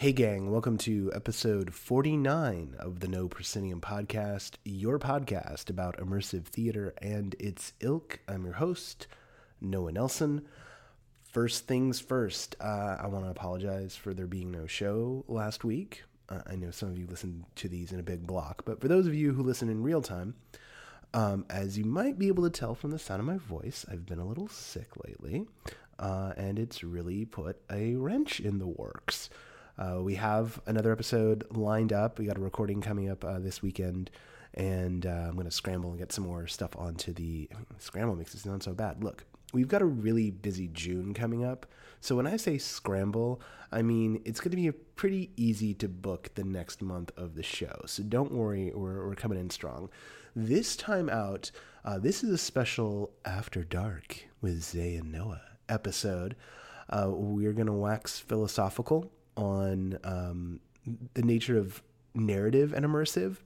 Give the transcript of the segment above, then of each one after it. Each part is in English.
Hey, gang, welcome to episode 49 of the No Proscenium podcast, your podcast about immersive theater and its ilk. I'm your host, Noah Nelson. First things first, uh, I want to apologize for there being no show last week. Uh, I know some of you listen to these in a big block, but for those of you who listen in real time, um, as you might be able to tell from the sound of my voice, I've been a little sick lately, uh, and it's really put a wrench in the works. Uh, we have another episode lined up. We got a recording coming up uh, this weekend, and uh, I'm going to scramble and get some more stuff onto the I mean, scramble. Makes it sound so bad. Look, we've got a really busy June coming up. So when I say scramble, I mean it's going to be pretty easy to book the next month of the show. So don't worry, we're, we're coming in strong. This time out, uh, this is a special After Dark with Zay and Noah episode. Uh, we're going to wax philosophical on um, the nature of narrative and immersive.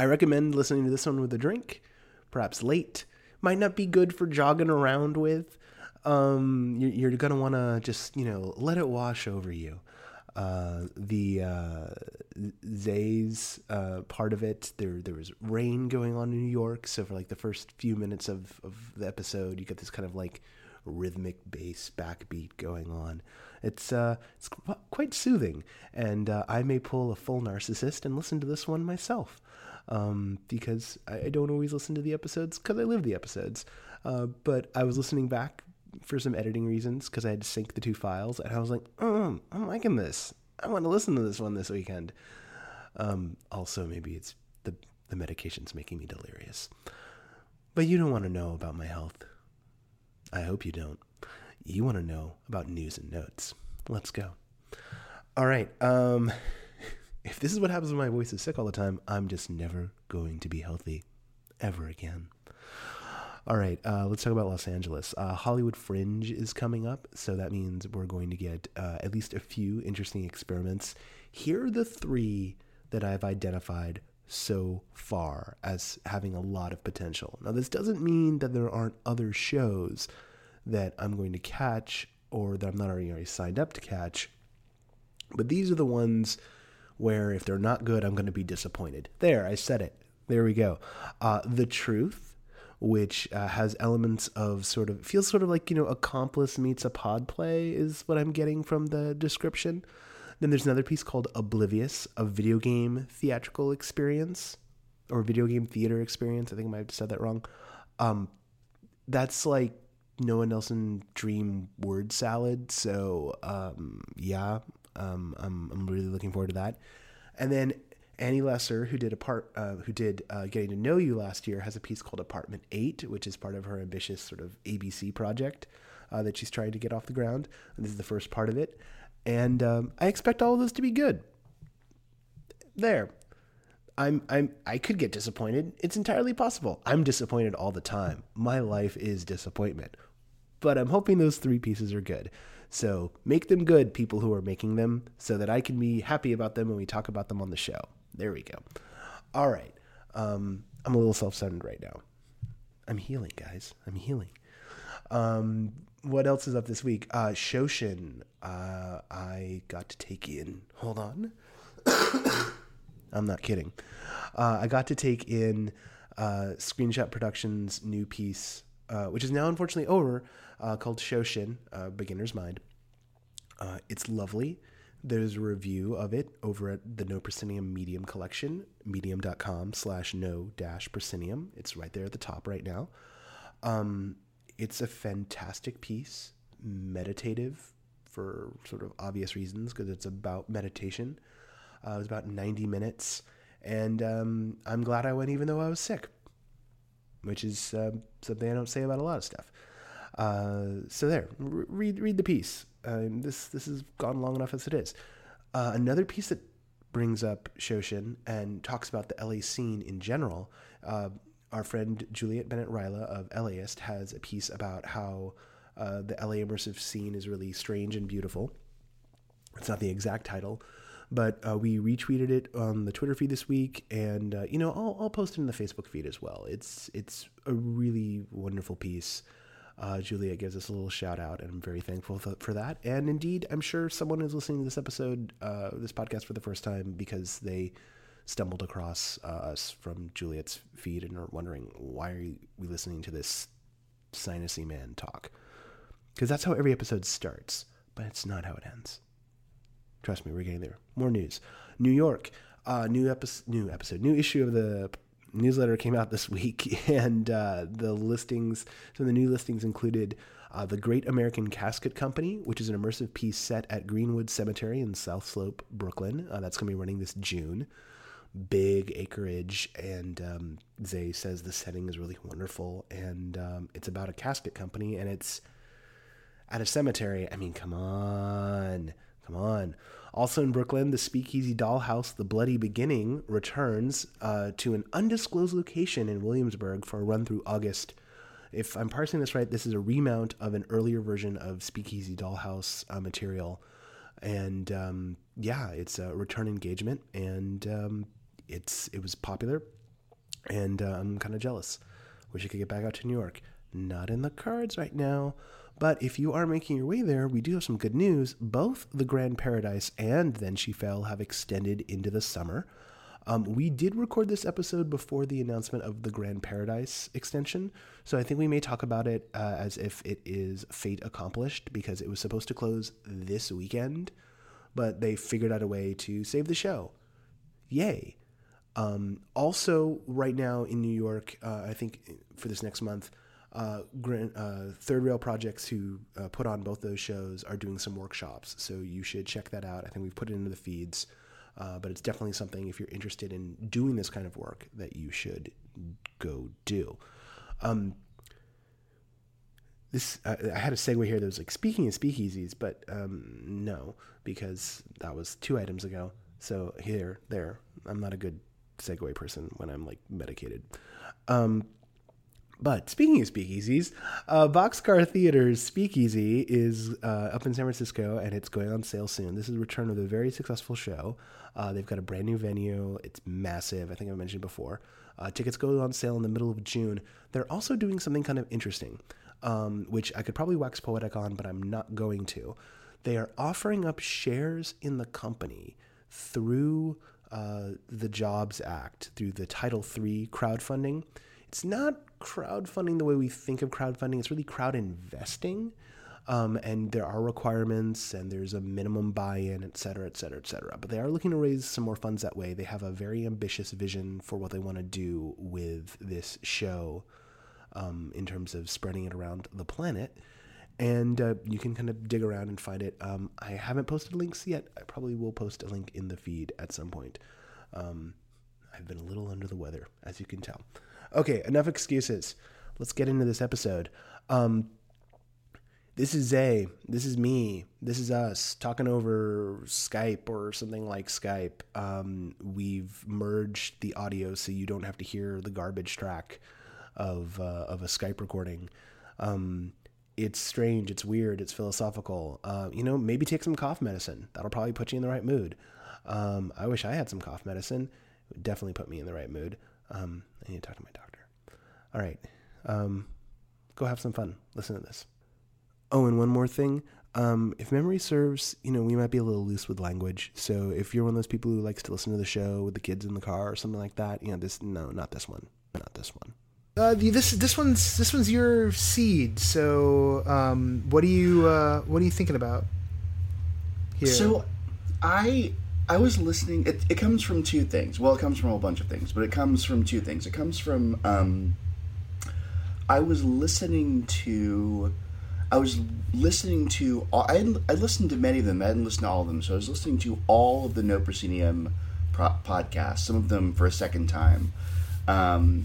I recommend listening to this one with a drink, perhaps late. Might not be good for jogging around with. Um, you're, going to want to just, you know, let it wash over you. Uh, the uh, Zay's uh, part of it, there there was rain going on in New York. So for like the first few minutes of, of the episode, you get this kind of like rhythmic bass backbeat going on. It's uh, it's qu- quite soothing, and uh, I may pull a full narcissist and listen to this one myself, um, because I, I don't always listen to the episodes because I live the episodes. Uh, but I was listening back for some editing reasons because I had to sync the two files, and I was like, oh, I'm liking this. I want to listen to this one this weekend. Um, also, maybe it's the the medication's making me delirious. But you don't want to know about my health. I hope you don't. You want to know about news and notes. Let's go. All right. Um, if this is what happens when my voice is sick all the time, I'm just never going to be healthy ever again. All right, uh, let's talk about Los Angeles. Uh, Hollywood Fringe is coming up, so that means we're going to get uh, at least a few interesting experiments. Here are the three that I've identified so far as having a lot of potential. Now, this doesn't mean that there aren't other shows that I'm going to catch or that I'm not already, already signed up to catch, but these are the ones where if they're not good, I'm going to be disappointed. There, I said it. There we go. Uh, the Truth, which uh, has elements of sort of, feels sort of like, you know, Accomplice meets a pod play, is what I'm getting from the description. Then there's another piece called Oblivious, a video game theatrical experience or video game theater experience. I think I might have said that wrong. Um, that's like Noah Nelson dream word salad. So um, yeah, um, I'm I'm really looking forward to that. And then Annie Lesser, who did a part, uh, who did uh, Getting to Know You last year, has a piece called Apartment Eight, which is part of her ambitious sort of ABC project uh, that she's trying to get off the ground. And this is the first part of it and um, I expect all of this to be good. There, I'm I'm I could get disappointed. It's entirely possible. I'm disappointed all the time. My life is disappointment, but I'm hoping those three pieces are good. So make them good, people who are making them, so that I can be happy about them when we talk about them on the show. There we go. All right. Um, I'm a little self-centered right now. I'm healing, guys. I'm healing. Um, what else is up this week? Uh, Shoshin, uh, I got to take in. Hold on. I'm not kidding. Uh, I got to take in uh, Screenshot Productions' new piece, uh, which is now unfortunately over, uh, called Shoshin, uh, Beginner's Mind. Uh, it's lovely. There's a review of it over at the No Proscenium Medium Collection, medium.com slash no dash proscenium. It's right there at the top right now. Um, it's a fantastic piece, meditative for sort of obvious reasons because it's about meditation. Uh, it was about 90 minutes, and um, I'm glad I went even though I was sick, which is uh, something I don't say about a lot of stuff. Uh, so there, R- read read the piece. Um, this this has gone long enough as it is. Uh, another piece that brings up Shoshin and talks about the LA scene in general. Uh, our friend Juliet Bennett Rylah of LAist has a piece about how uh, the LA immersive scene is really strange and beautiful. It's not the exact title, but uh, we retweeted it on the Twitter feed this week, and uh, you know I'll, I'll post it in the Facebook feed as well. It's it's a really wonderful piece Uh, Juliet gives us a little shout out, and I'm very thankful for that. And indeed, I'm sure someone is listening to this episode, uh, this podcast for the first time because they stumbled across uh, us from Juliet's feed and are wondering why are we listening to this sinusy man talk? Because that's how every episode starts, but it's not how it ends. Trust me, we're getting there. More news. New York, uh, new episode, new episode, new issue of the newsletter came out this week, and uh, the listings, some of the new listings included uh, The Great American Casket Company, which is an immersive piece set at Greenwood Cemetery in South Slope, Brooklyn. Uh, that's going to be running this June. Big acreage, and um, Zay says the setting is really wonderful, and um, it's about a casket company, and it's at a cemetery. I mean, come on, come on. Also in Brooklyn, the Speakeasy Dollhouse, The Bloody Beginning, returns uh, to an undisclosed location in Williamsburg for a run through August. If I'm parsing this right, this is a remount of an earlier version of Speakeasy Dollhouse uh, material. And um, yeah, it's a return engagement, and um, it's it was popular, and uh, I'm kind of jealous. Wish I could get back out to New York. Not in the cards right now. But if you are making your way there, we do have some good news. Both the Grand Paradise and Then She Fell have extended into the summer. Um, we did record this episode before the announcement of the Grand Paradise extension, so I think we may talk about it uh, as if it is fate accomplished because it was supposed to close this weekend, but they figured out a way to save the show. Yay! Um, also, right now in New York, uh, I think for this next month, uh, uh, Third Rail Projects, who uh, put on both those shows, are doing some workshops. So you should check that out. I think we've put it into the feeds, uh, but it's definitely something if you're interested in doing this kind of work that you should go do. Um, this I had a segue here that was like speaking of speakeasies, but um, no, because that was two items ago. So here, there, I'm not a good segue person when I'm like medicated. Um, but speaking of speakeasies, uh, Boxcar Theater's Speakeasy is uh, up in San Francisco and it's going on sale soon. This is a return of a very successful show. Uh, they've got a brand new venue. It's massive. I think I mentioned before. Uh, tickets go on sale in the middle of June. They're also doing something kind of interesting, um, which I could probably wax poetic on, but I'm not going to. They are offering up shares in the company through uh, the Jobs Act, through the Title III crowdfunding. It's not crowdfunding the way we think of crowdfunding. It's really crowd investing. Um, and there are requirements and there's a minimum buy-in, et cetera, et cetera, et cetera. But they are looking to raise some more funds that way. They have a very ambitious vision for what they want to do with this show um, in terms of spreading it around the planet. And uh, you can kind of dig around and find it. Um, I haven't posted links yet. I probably will post a link in the feed at some point. Um, I've been a little under the weather, as you can tell. Okay, enough excuses. Let's get into this episode. Um, this is Zay. This is me. This is us talking over Skype or something like Skype. Um, we've merged the audio so you don't have to hear the garbage track of uh, of a Skype recording. Um, it's strange. It's weird. It's philosophical. Uh, you know, maybe take some cough medicine. That'll probably put you in the right mood. Um, I wish I had some cough medicine. It would definitely put me in the right mood. Um, I need to talk to my doctor. All right. Um, go have some fun. Listen to this. Oh, and one more thing. Um, if memory serves, you know, we might be a little loose with language. So if you're one of those people who likes to listen to the show with the kids in the car or something like that, you know, this no, not this one, not this one. Uh, this this one's this one's your seed. So, um, what are you uh, what are you thinking about? Here? So, I I was listening. It, it comes from two things. Well, it comes from a whole bunch of things, but it comes from two things. It comes from um, I was listening to. I was listening to. I I listened to many of them. I didn't listen to all of them, so I was listening to all of the No Proscenium pro- podcasts. Some of them for a second time, um,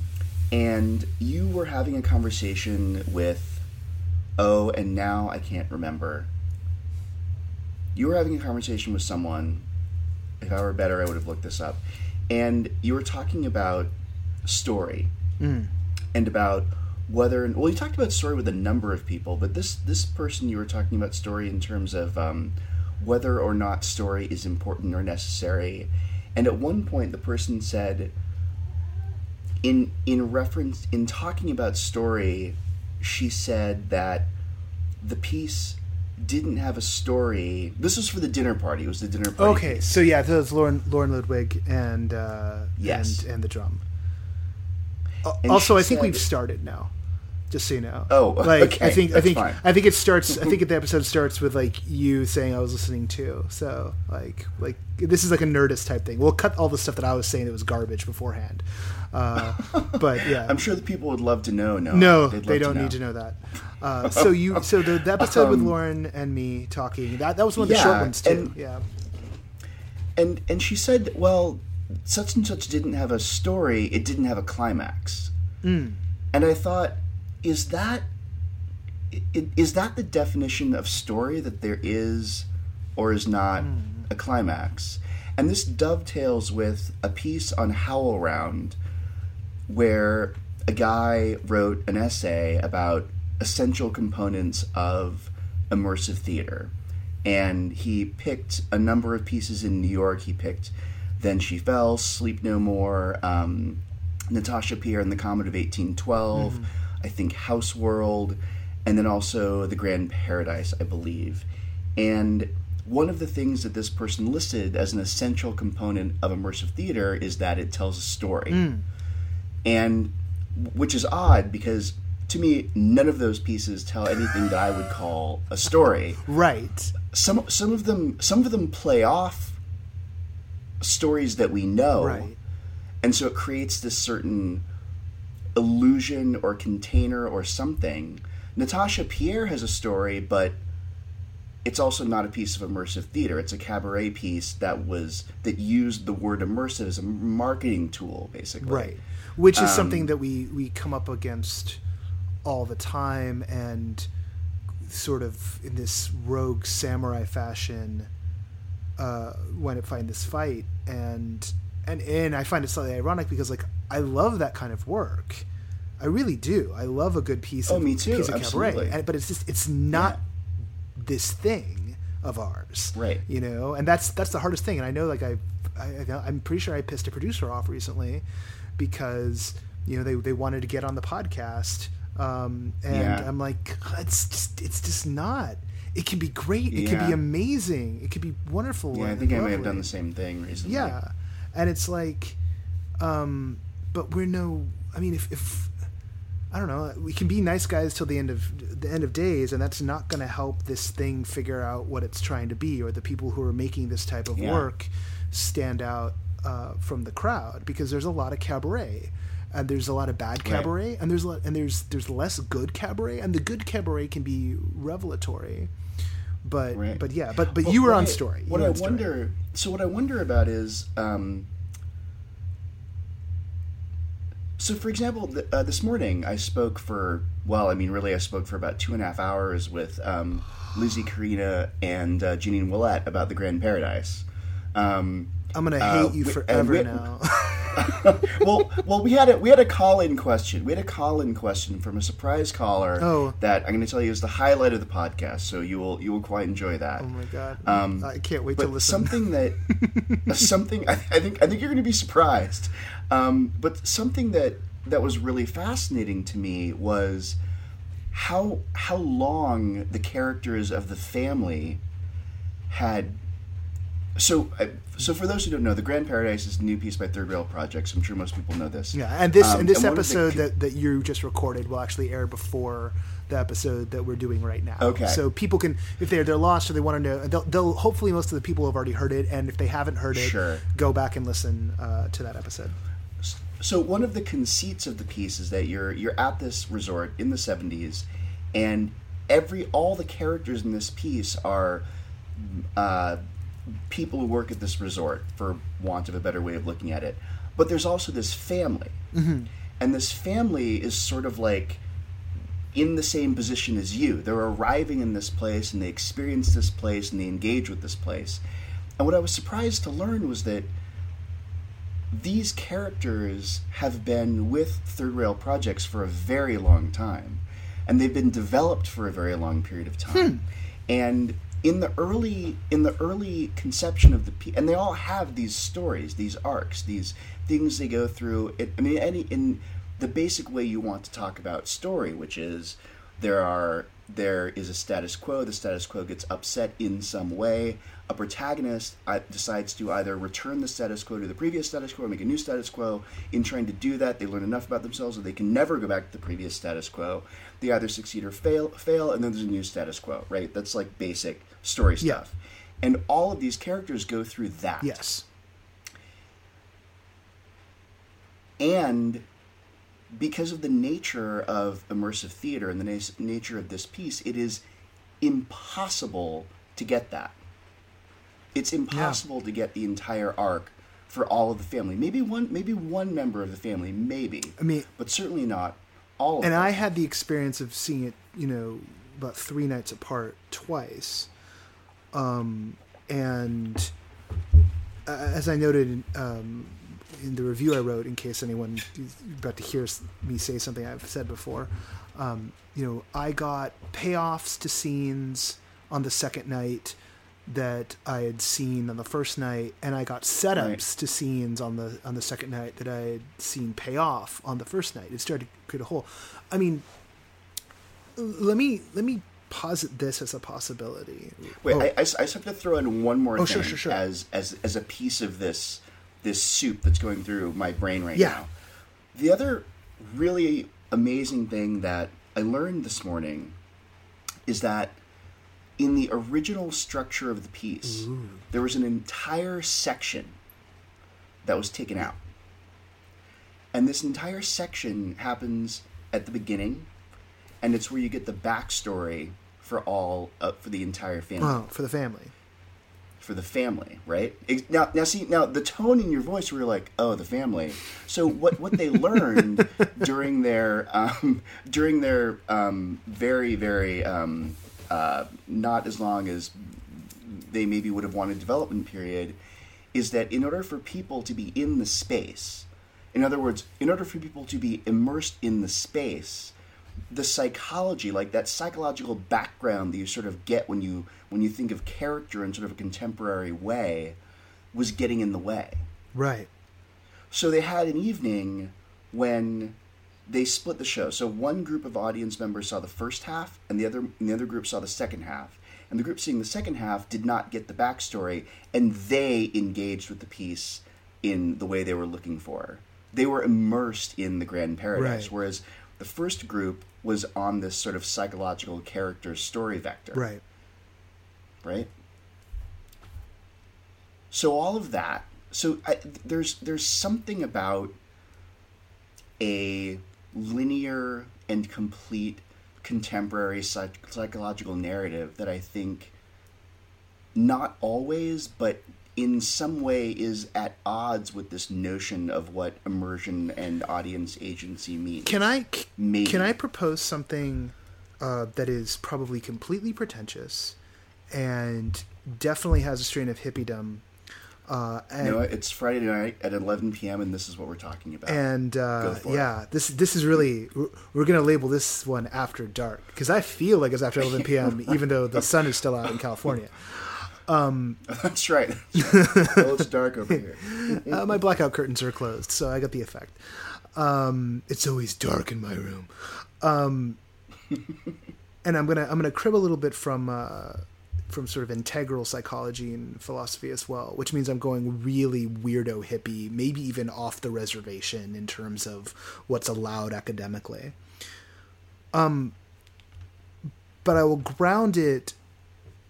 and you were having a conversation with. Oh, and now I can't remember. You were having a conversation with someone if I were better, I would have looked this up. And you were talking about story mm. and about whether and well you talked about story with a number of people but this this person you were talking about story in terms of um, whether or not story is important or necessary and at one point the person said in in reference in talking about story she said that the piece didn't have a story. This was for the dinner party. It was the dinner party. Okay, so yeah, that was Lauren Lauren Ludwig and uh, Yes. and, and the drum. And also, I think said- we've started now. Just so you know. Oh, like okay, I think I think fine. I think it starts. I think the episode starts with like you saying I was listening to. So like like this is like a Nerdist type thing. We'll cut all the stuff that I was saying that was garbage beforehand. Uh, but yeah, I'm sure the people would love to know. No, no, they don't need to know that. Uh, so you, so the, the episode with Lauren and me talking that that was one of the short Um, ones too. and- yeah, And and she said, well, such and such didn't have a story. It didn't have a climax. Hmm. And I thought, is that is that the definition of story that there is or is not Hmm. a climax? And this dovetails with a piece on HowlRound where a guy wrote an essay about essential components of immersive theater. And he picked a number of pieces in New York. He picked Then She Fell, Sleep No More, um, Natasha Pierre and the Comet of 1812, I think House World, and then also The Grand Paradise, I believe. And one of the things that this person listed as an essential component of immersive theater is that it tells a story hmm. and which is odd because to me none of those pieces tell anything that I would call a story. right. Some some of them some of them play off stories that we know, Right. and so it creates this certain illusion or container or something. Natasha Pierre has a story, but it's also not a piece of immersive theater. It's a cabaret piece that was that used the word immersive as a marketing tool, basically. Right. Which is Um, something that we, we come up against all the time and sort of in this rogue samurai fashion uh, when I find this fight and and and I find it slightly ironic because like I love that kind of work. I really do. I love a good piece Oh, of me too, piece of cabaret. absolutely. But it's just it's not this thing of ours. Right. You know, and that's that's the hardest thing. And I know like I, I I'm pretty sure I pissed a producer off recently because you know they they wanted to get on the podcast, um, and Yeah. I'm like, it's just it's just not. It can be great. It can be amazing. It could be wonderful. Yeah, I think I may have done the same thing recently. Yeah, and it's like, um, but we're no. I mean, if, if I don't know, we can be nice guys till the end of the end of days, and that's not going to help this thing figure out what it's trying to be, or the people who are making this type of Yeah. work stand out uh, from the crowd because there's a lot of cabaret. And there's a lot of bad cabaret, and there's a lot, and there's there's less good cabaret, and the good cabaret can be revelatory, but Right. but yeah, but but Well, you were on story. You What I story. wonder, so what I wonder about is, um, so for example, th- uh, this morning I spoke for, well, I mean, really, I spoke for about two and a half hours with um, Lizzie Carena and uh, Jennine Willett about the Grand Paradise. Um, I'm gonna uh, hate you forever we- now. well, well, we had a we had a call in question. We had a call in question from a surprise caller. Oh. that I'm going to tell you is the highlight of the podcast. So you will you will quite enjoy that. oh my god! Um, I can't wait to listen. something that something I, I think I think you're going to be surprised. Um, but something that that was really fascinating to me was how how long the characters of the family had. So, I- so for those who don't know, the Grand Paradise is a new piece by Third Rail Projects. I'm sure most people know this. yeah, and this Um, and this one of the episode that, that you just recorded will actually air before the episode that we're doing right now. Okay. So people can, if they're they're lost or they want to know, they'll, they'll hopefully most of the people have already heard it, and if they haven't heard it, Sure. go back and listen uh, to that episode. So one of the conceits of the piece is that you're you're at this resort in the 70s, and every all the characters in this piece are uh, people who work at this resort, for want of a better way of looking at it. But there's also this family, mm-hmm. and this family is sort of like in the same position as you. They're arriving in this place and they experience this place and they engage with this place. And what I was surprised to learn was that these characters have been with Third Rail Projects for a very long time, and they've been developed for a very long period of time. Hmm. And in the early in the early conception of the and they all have these stories, these arcs, these things they go through. It, I mean, any in the basic way you want to talk about story, which is there are there is a status quo. The status quo gets upset in some way. A protagonist uh, decides to either return the status quo to the previous status quo or make a new status quo. In trying to do that, they learn enough about themselves that they can never go back to the previous status quo. They either succeed or fail, fail, and then there's a new status quo. Right? That's like basic story stuff. Yeah. And all of these characters go through that. Yes. And because of the nature of immersive theater and the na- nature of this piece, it is impossible to get that. It's impossible yeah. to get the entire arc for all of the family. Maybe one, maybe one member of the family, maybe. I mean, but certainly not all. and them. I had the experience of seeing it, you know, about three nights apart, twice, um, and uh, as I noted um, in the review I wrote, in case anyone is about to hear me say something I've said before, um, you know, I got payoffs to scenes on the second night that I had seen on the first night, and I got setups right. to scenes on the on the second night that I had seen pay off on the first night. It started to create a whole. I mean, let me let me posit this as a possibility. Wait, oh. I, I, I, just have to throw in one more oh, thing sure, sure, sure. as as as a piece of this this soup that's going through my brain right yeah. now. The other really amazing thing that I learned this morning is that in the original structure of the piece, Ooh. there was an entire section that was taken out. And this entire section happens at the beginning, and it's where you get the backstory for all uh, for the entire family. Oh, for the family for the family, right? Now, now, see, now the tone in your voice, where you're like, "Oh, the family." So what what they learned during their um, during their um, very very um, uh, not as long as they maybe would have wanted development period is that in order for people to be in the space, in other words, in order for people to be immersed in the space, the psychology, like that psychological background that you sort of get when you when you think of character in sort of a contemporary way, was getting in the way. Right. So they had an evening when they split the show. So one group of audience members saw the first half, and the other and the other group saw the second half. And the group seeing the second half did not get the backstory, and they engaged with the piece in the way they were looking for. They were immersed in the grand paradise, right. whereas the first group was on this sort of psychological character story vector. Right. Right. So all of that. So I, there's there's something about a linear and complete contemporary psych- psychological narrative that I think not always, but in some way is at odds with this notion of what immersion and audience agency means. Can I Maybe. can I propose something uh, that is probably completely pretentious and definitely has a strain of hippiedom? Uh, and, no, it's Friday night at 11 p.m. and this is what we're talking about. And uh, yeah, it. this this is really we're going to label this one after dark because I feel like it's after 11 p.m. even though the sun is still out in California. Um, That's right. well, it's dark over here. uh, my blackout curtains are closed, so I got the effect. Um, it's always dark in my room. Um, and I'm gonna I'm gonna crib a little bit from uh, from sort of integral psychology and philosophy as well, which means I'm going really weirdo hippie, maybe even off the reservation in terms of what's allowed academically. Um, but I will ground it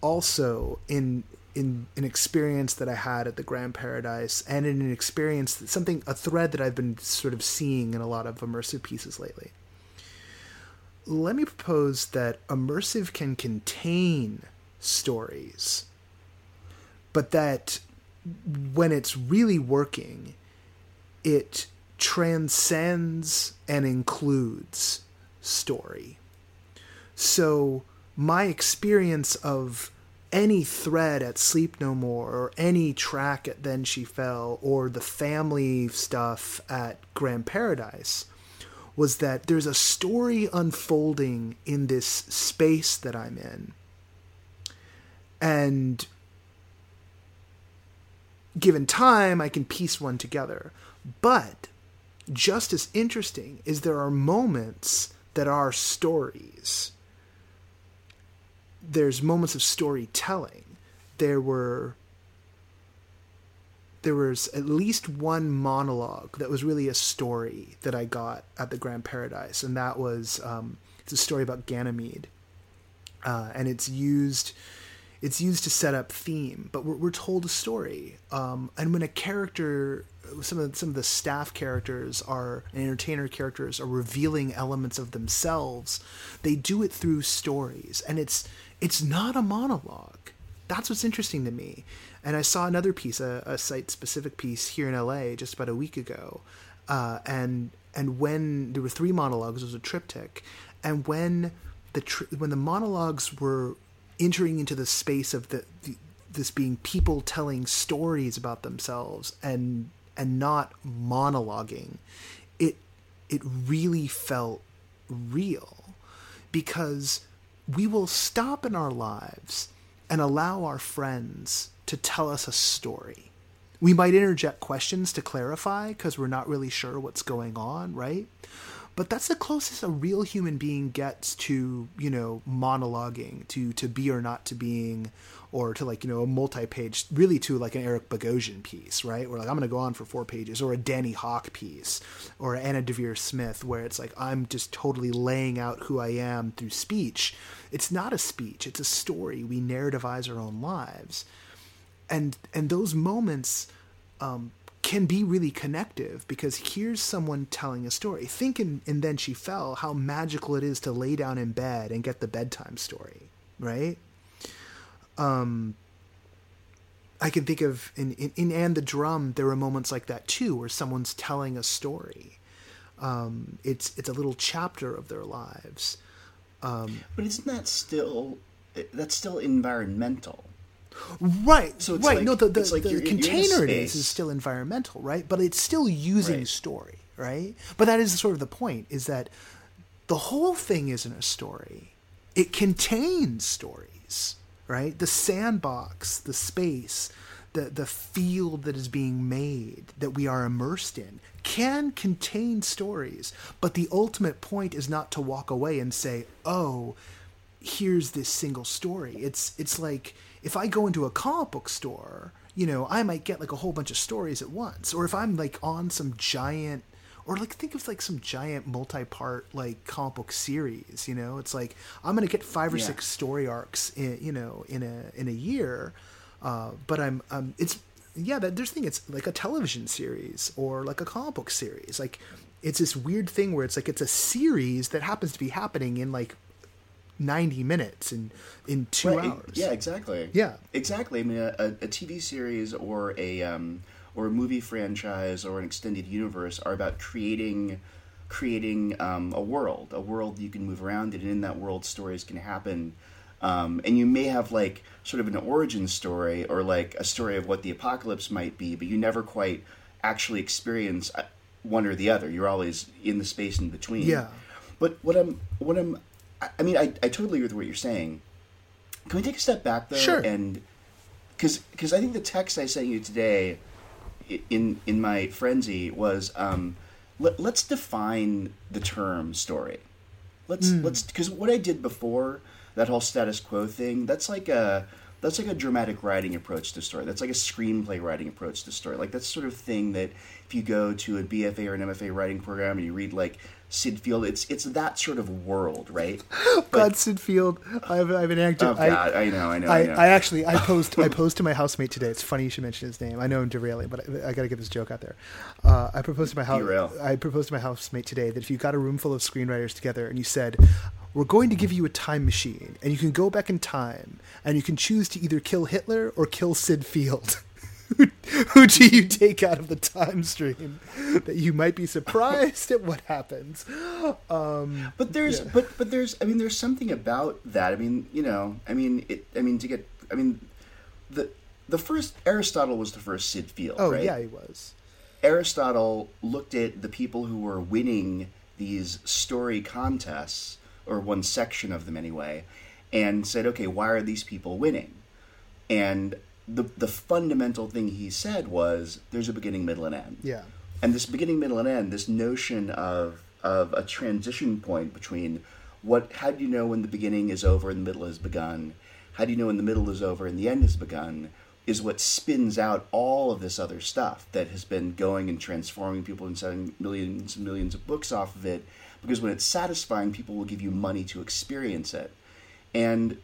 also in in an experience that I had at the Grand Paradise and in an experience that something a thread that I've been sort of seeing in a lot of immersive pieces lately. Let me propose that immersive can contain stories, but that when it's really working, it transcends and includes story. So my experience of any thread at Sleep No More or any track at Then She Fell or the family stuff at Grand Paradise was that there's a story unfolding in this space that I'm in. And given time, I can piece one together. But just as interesting is there are moments that are stories there's moments of storytelling. There were there was at least one monologue that was really a story that I got at the Grand Paradise, and that was um, it's a story about Ganymede, uh, and it's used it's used to set up theme, but we're, we're told a story. Um, and when a character, some of the, some of the staff characters are and entertainer characters are revealing elements of themselves, they do it through stories, and it's it's not a monologue. That's what's interesting to me. And I saw another piece, a, a site specific piece here in LA just about a week ago, uh, and and when there were three monologues, it was a triptych, and when the tri- when the monologues were entering into the space of the, the this being people telling stories about themselves and and not monologuing it it really felt real because we will stop in our lives and allow our friends to tell us a story. We might interject questions to clarify because we're not really sure what's going on right? But that's the closest a real human being gets to you know monologuing to to be or not to being or to like you know a multi-page really to like an eric bogosian piece right where like i'm going to go on for four pages or a danny hoch piece or anna deavere smith where it's like i'm just totally laying out who i am through speech it's not a speech it's a story we narrativize our own lives and and those moments um, can be really connective because here's someone telling a story. Think in, in Then She Fell how magical it is to lay down in bed and get the bedtime story, right? Um, I can think of in, in, in And the Drum, there are moments like that too, where someone's telling a story. Um, it's it's a little chapter of their lives. Um, but isn't that still that's still environmental? Right. So right. Like, no, the, the, like the you're, container you're it is is still environmental, right? But it's still using right. story, right? But that is sort of the point: is that the whole thing isn't a story; it contains stories, right? The sandbox, the space, the the field that is being made that we are immersed in can contain stories. But the ultimate point is not to walk away and say, "Oh." Here's this single story. It's it's like if I go into a comic book store, you know, I might get like a whole bunch of stories at once. Or if I'm like on some giant or like think of like some giant multi-part like comic book series, you know, it's like I'm gonna get five or yeah. six story arcs in you know in a in a year, uh, but I'm um it's yeah that there's thing it's like a television series or like a comic book series like it's this weird thing where it's like it's a series that happens to be happening in like 90 minutes in in two right. hours. Yeah, exactly. Yeah, exactly. I mean, a, a TV series or a um, or a movie franchise or an extended universe are about creating creating um, a world, a world you can move around in, and in that world, stories can happen. Um, and you may have like sort of an origin story or like a story of what the apocalypse might be, but you never quite actually experience uh, one or the other. You're always in the space in between. Yeah. But what I'm what I'm I mean, I, I totally agree with what you're saying. Can we take a step back though? Sure. And because because I think the text I sent you today, in in my frenzy, was um, let, us define the term story. Let's mm. let's because what I did before that whole status quo thing. That's like a that's like a dramatic writing approach to story. That's like a screenplay writing approach to story. Like that's sort of thing that if you go to a BFA or an MFA writing program and you read like Syd Field. It's it's that sort of world, right? God, Syd Field. I have, I have an actor. Oh, God, I, I, know, I know, I, I, know. I actually I posed I posed to my housemate today. It's funny you should mention his name. I know him derailing, but I, I got to get this joke out there. Uh, I proposed to my house. I proposed to my housemate today that if you got a room full of screenwriters together and you said, "We're going to give you a time machine, and you can go back in time, and you can choose to either kill Hitler or kill Syd Field." who, do you take out of the time stream that you might be surprised at what happens um, but there's yeah. but but there's i mean there's something about that i mean you know i mean it i mean to get i mean the the first aristotle was the first syd Field oh right? yeah he was aristotle looked at the people who were winning these story contests or one section of them anyway and said okay why are these people winning and the the fundamental thing he said was there's a beginning, middle, and end. Yeah. And this beginning, middle, and end, this notion of of a transition point between what how do you know when the beginning is over and the middle has begun? How do you know when the middle is over and the end has begun? Is what spins out all of this other stuff that has been going and transforming people and selling millions and millions of books off of it. Because when it's satisfying, people will give you money to experience it. And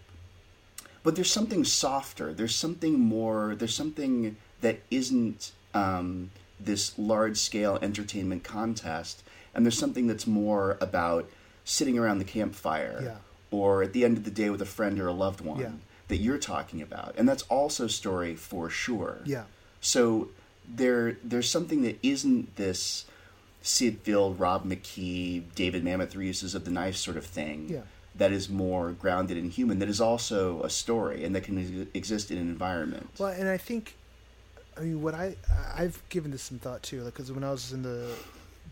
but there's something softer. There's something more. There's something that isn't um, this large scale entertainment contest, and there's something that's more about sitting around the campfire Yeah. or at the end of the day with a friend or a loved one Yeah. that you're talking about, and that's also story for sure. Yeah. So there, there's something that isn't this Syd Field, Rob McKee, David Mamet uses of the knife sort of thing. Yeah. That is more grounded and human. That is also a story, and that can ex- exist in an environment. Well, and I think, I mean, what I I've given this some thought too, because when I was in the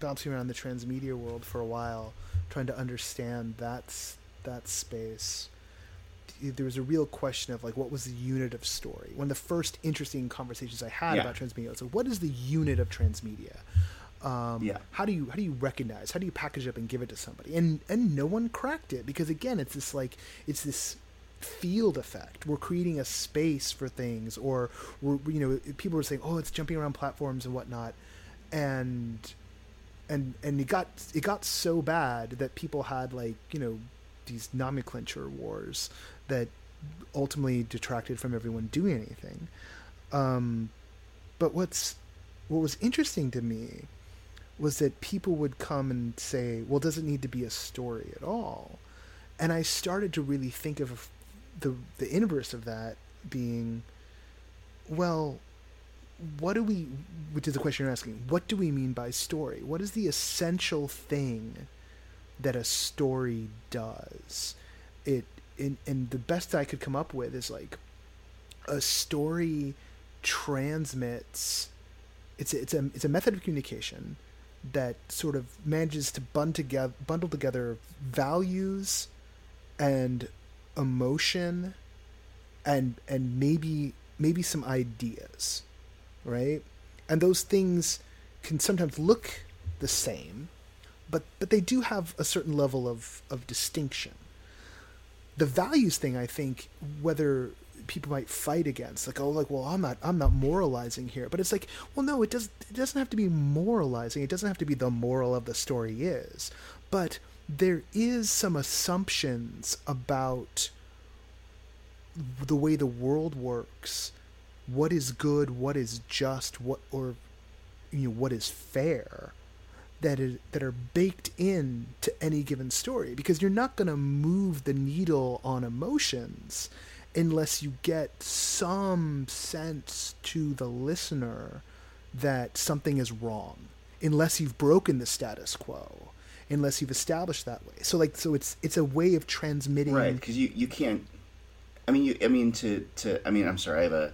bouncing around the transmedia world for a while, trying to understand that's that space, there was a real question of like, what was the unit of story? One of the first interesting conversations I had Yeah. about transmedia was like, what is the unit of transmedia? Um, Yeah. How do you how do you recognize? How do you package it up and give it to somebody? And and no one cracked it because again, it's this like it's this field effect. We're creating a space for things, or we're you know people were saying, oh, it's jumping around platforms and whatnot, and and and it got it got so bad that people had like you know these nomenclature wars that ultimately detracted from everyone doing anything. Um, but what's what was interesting to me was that people would come and say, "Well, does it need to be a story at all?" And I started to really think of the the inverse of that being, well, what do we? Which is the question you're asking. What do we mean by story? What is the essential thing that a story does? It in and the best I could come up with is like a story transmits it's it's a it's a method of communication that sort of manages to bund together bundle together values and emotion and and maybe maybe some ideas right? And those things can sometimes look the same but but they do have a certain level of of distinction. The values thing i think whether people might fight against. Like oh like well i'm not i'm not moralizing here. But it's like well no it does it doesn't have to be moralizing. It doesn't have to be the moral of the story is. But there is some assumptions about the way the world works. What is good what is just what or you know what is fair that is that are baked in to any given story. Because you're not going to move the needle on emotions unless you get some sense to the listener that something is wrong unless you've broken the status quo unless you've established that way so like so it's it's a way of transmitting right because you, you can't i mean you i mean to to i mean i'm sorry i have a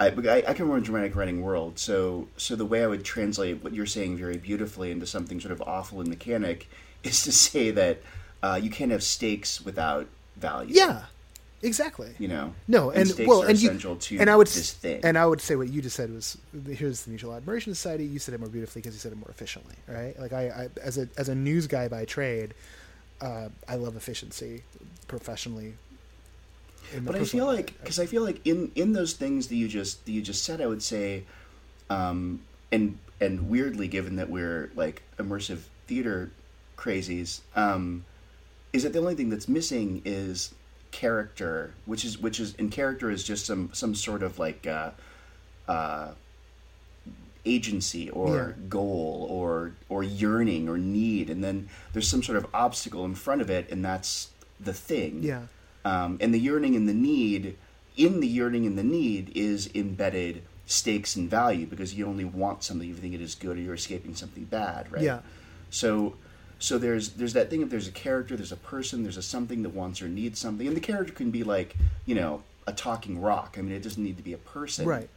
I, I, I come from a dramatic writing world, so so the way I would translate what you're saying very beautifully into something sort of awful and mechanic is to say that uh, you can't have stakes without value. yeah exactly you know. No, and, stakes well, and you, to and I would, this thing. and I would say what you just said was here's the Mutual Admiration Society. You said it more beautifully because you said it more efficiently, right? Like I, I as a as a news guy by trade, uh, I love efficiency professionally. but I feel like because I feel like in in those things that you just that you just said, I would say, um, and and weirdly, given that we're like immersive theater crazies, um, is that the only thing that's missing is character, which is which is and character is just some some sort of like uh, uh, agency or Yeah. goal or or yearning or need, and then there's some sort of obstacle in front of it, and that's the thing yeah, um, and the yearning and the need in the yearning and the need is embedded stakes and value because you only want something if you think it is good or you're escaping something bad right Yeah. so so there's there's that thing if there's a character there's a person there's a something that wants or needs something and the character can be like you know a talking rock i mean it doesn't need to be a person right.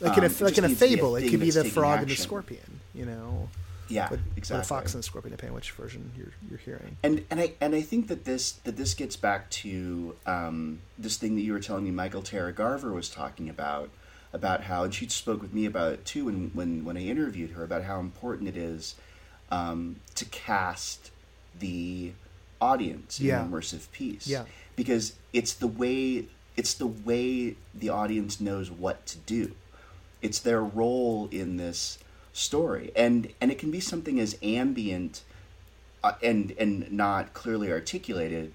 Like in Um, a it like in a be a fable, it could be the frog and the scorpion. You know, yeah exactly a fox and the scorpion, depending which version you're you're hearing. and and I and I think that this that this gets back to um, this thing that you were telling me Mikhael Tara Garver was talking about about how and she spoke with me about it too when when when I interviewed her about how important it is um, to cast the audience in Yeah. an immersive piece. Yeah. Because it's the way it's the way the audience knows what to do. It's their role in this story. And and it can be something as ambient uh, and and not clearly articulated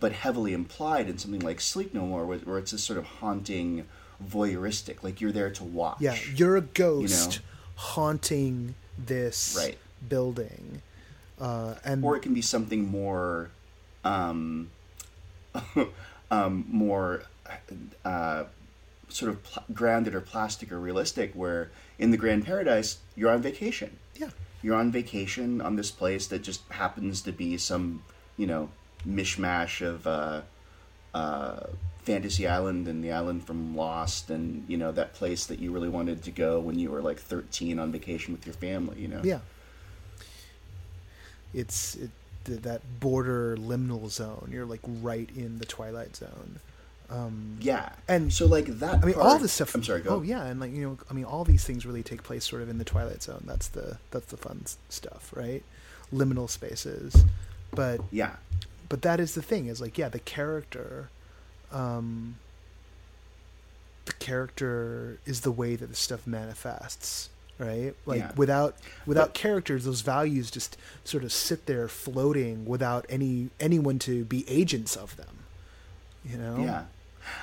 but heavily implied in something like Sleep No More where, where it's this sort of haunting voyeuristic like you're there to watch. Yeah, you're a ghost haunting this Right. Building, uh, and or it can be something more um, um, more uh, sort of pl- grounded or plastic or realistic where in the grand paradise you're on vacation. Yeah, you're on vacation on this place that just happens to be some you know mishmash of uh, uh, fantasy island and the island from lost and you know that place that you really wanted to go when you were like 13 on vacation with your family you know? Yeah. It's it, th- that border liminal zone. You're like right in the twilight zone. Um, yeah And- so like that I mean, part- all this stuff. i'm sorry go Oh yeah, and like you know, I mean, all these things really take place sort of in the twilight zone. That's the that's the fun stuff, right? Liminal spaces, but yeah but that is the thing is like yeah the character um the character is the way that the stuff manifests right like Yeah. without without But- characters those values just sort of sit there floating without any anyone to be agents of them you know Yeah.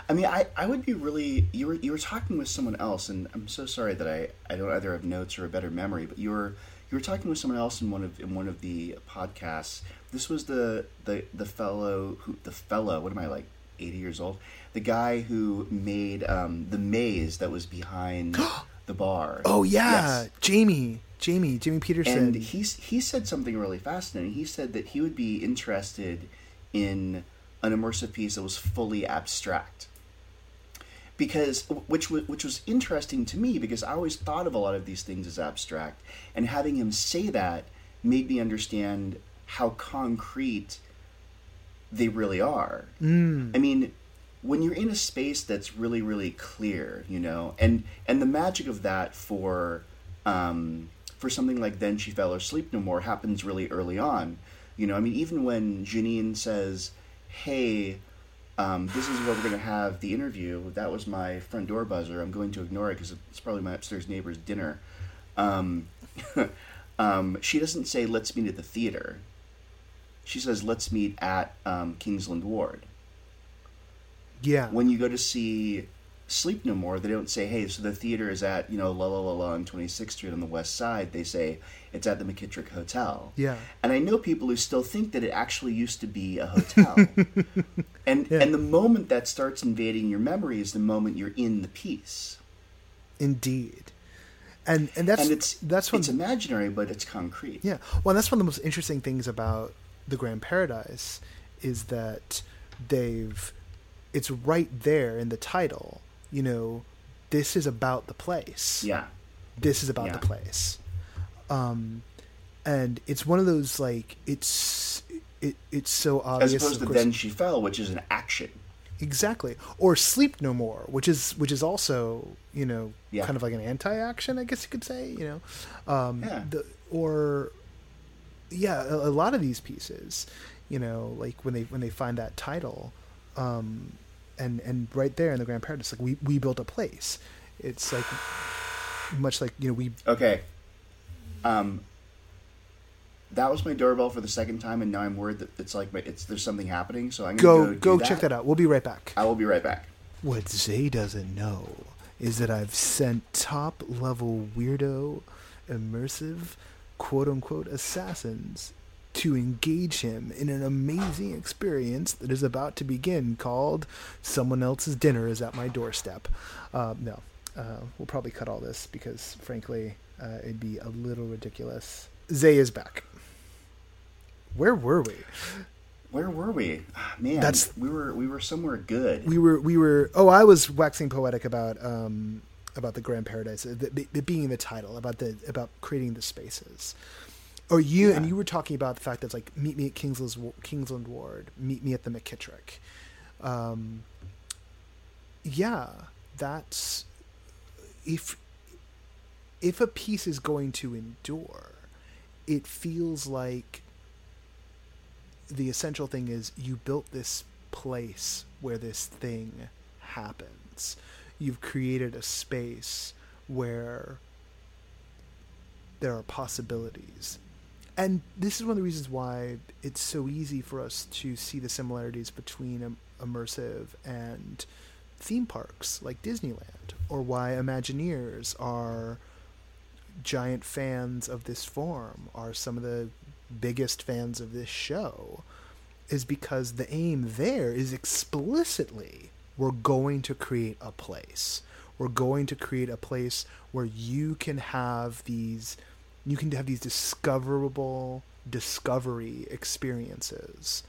I mean, I, I would be really you were you were talking with someone else, and I'm so sorry that I, I don't either have notes or a better memory, but you were you were talking with someone else in one of in one of the podcasts. This was the the the fellow who the fellow. What am I like? Eighty years old. The guy who made um, the maze that was behind the bar. oh yeah Yes. jamie jamie jamie peterson And he's he said something really fascinating. He said that he would be interested in an immersive piece that was fully abstract. Because which was which was interesting to me because I always thought of a lot of these things as abstract, and having him say that made me understand how concrete they really are. Mm. I mean, when you're in a space that's really, really clear, you know, and and the magic of that for um, for something like Then She Fell or Sleep No More happens really early on. You know, I mean, even when Jennine says, "Hey, um, this is where we're going to have the interview," that was my front door buzzer. I'm going to ignore it because it's probably my upstairs neighbor's dinner. Um, um, she doesn't say, "Let's meet at the theater." She says, "Let's meet at um, Kingsland Ward." Yeah when you go to see Sleep No More, they don't say, "Hey, so the theater is at you know la la la la on Twenty Sixth Street on the west side." They say it's at the McKittrick Hotel. yeah And I know people who still think that it actually used to be a hotel. and Yeah. and the moment that starts invading your memory is the moment you're in the piece. indeed and and that's and it's that's when it's imaginary, but it's concrete. Yeah, well, that's one of the most interesting things about the Grand Paradise is that they've it's right there in the title. You know, this is about the place. Yeah. This is about Yeah. the place. Um, and it's one of those like it's it it's so obvious. As opposed to course- Then She Fell, which is an action. Exactly. Or Sleep No More, which is which is also, you know, Yeah. kind of like an anti-action, I guess you could say, you know. Um Yeah. the, or yeah, a, a lot of these pieces, you know, like when they when they find that title um and and right there in the Grand Paradise like we we built a place. It's like much like, you know, we Okay. Um, that was my doorbell for the second time, and now I'm worried that it's like my, it's there's something happening. So I'm go gonna go, go, do check that out. We'll be right back. I will be right back. What Zay doesn't know is that I've sent top level weirdo, immersive, quote unquote assassins to engage him in an amazing experience that is about to begin called Someone Else's Dinner is at My Doorstep. Uh, no, uh, we'll probably cut all this because, frankly, uh, it'd be a little ridiculous. Zay is back. Where were we? Where were we? Ah, Man, That's- we were we were somewhere good. we were we were oh i was waxing poetic about um about the grand paradise the, the being the title about the about creating the spaces or you and you were talking about the fact that it's like meet me at kingsland's kingsland ward meet me at the McKittrick. um yeah that's if if a piece is going to endure it feels like the essential thing is you built this place where this thing happens. You've created a space where there are possibilities. And this is one of the reasons why it's so easy for us to see the similarities between immersive and theme parks like Disneyland, or why Imagineers are giant fans of this form, are some of the biggest fans of this show, is because the aim there is explicitly we're going to create a place. We're going to create a place where you can have these you can have these discoverable discovery experiences.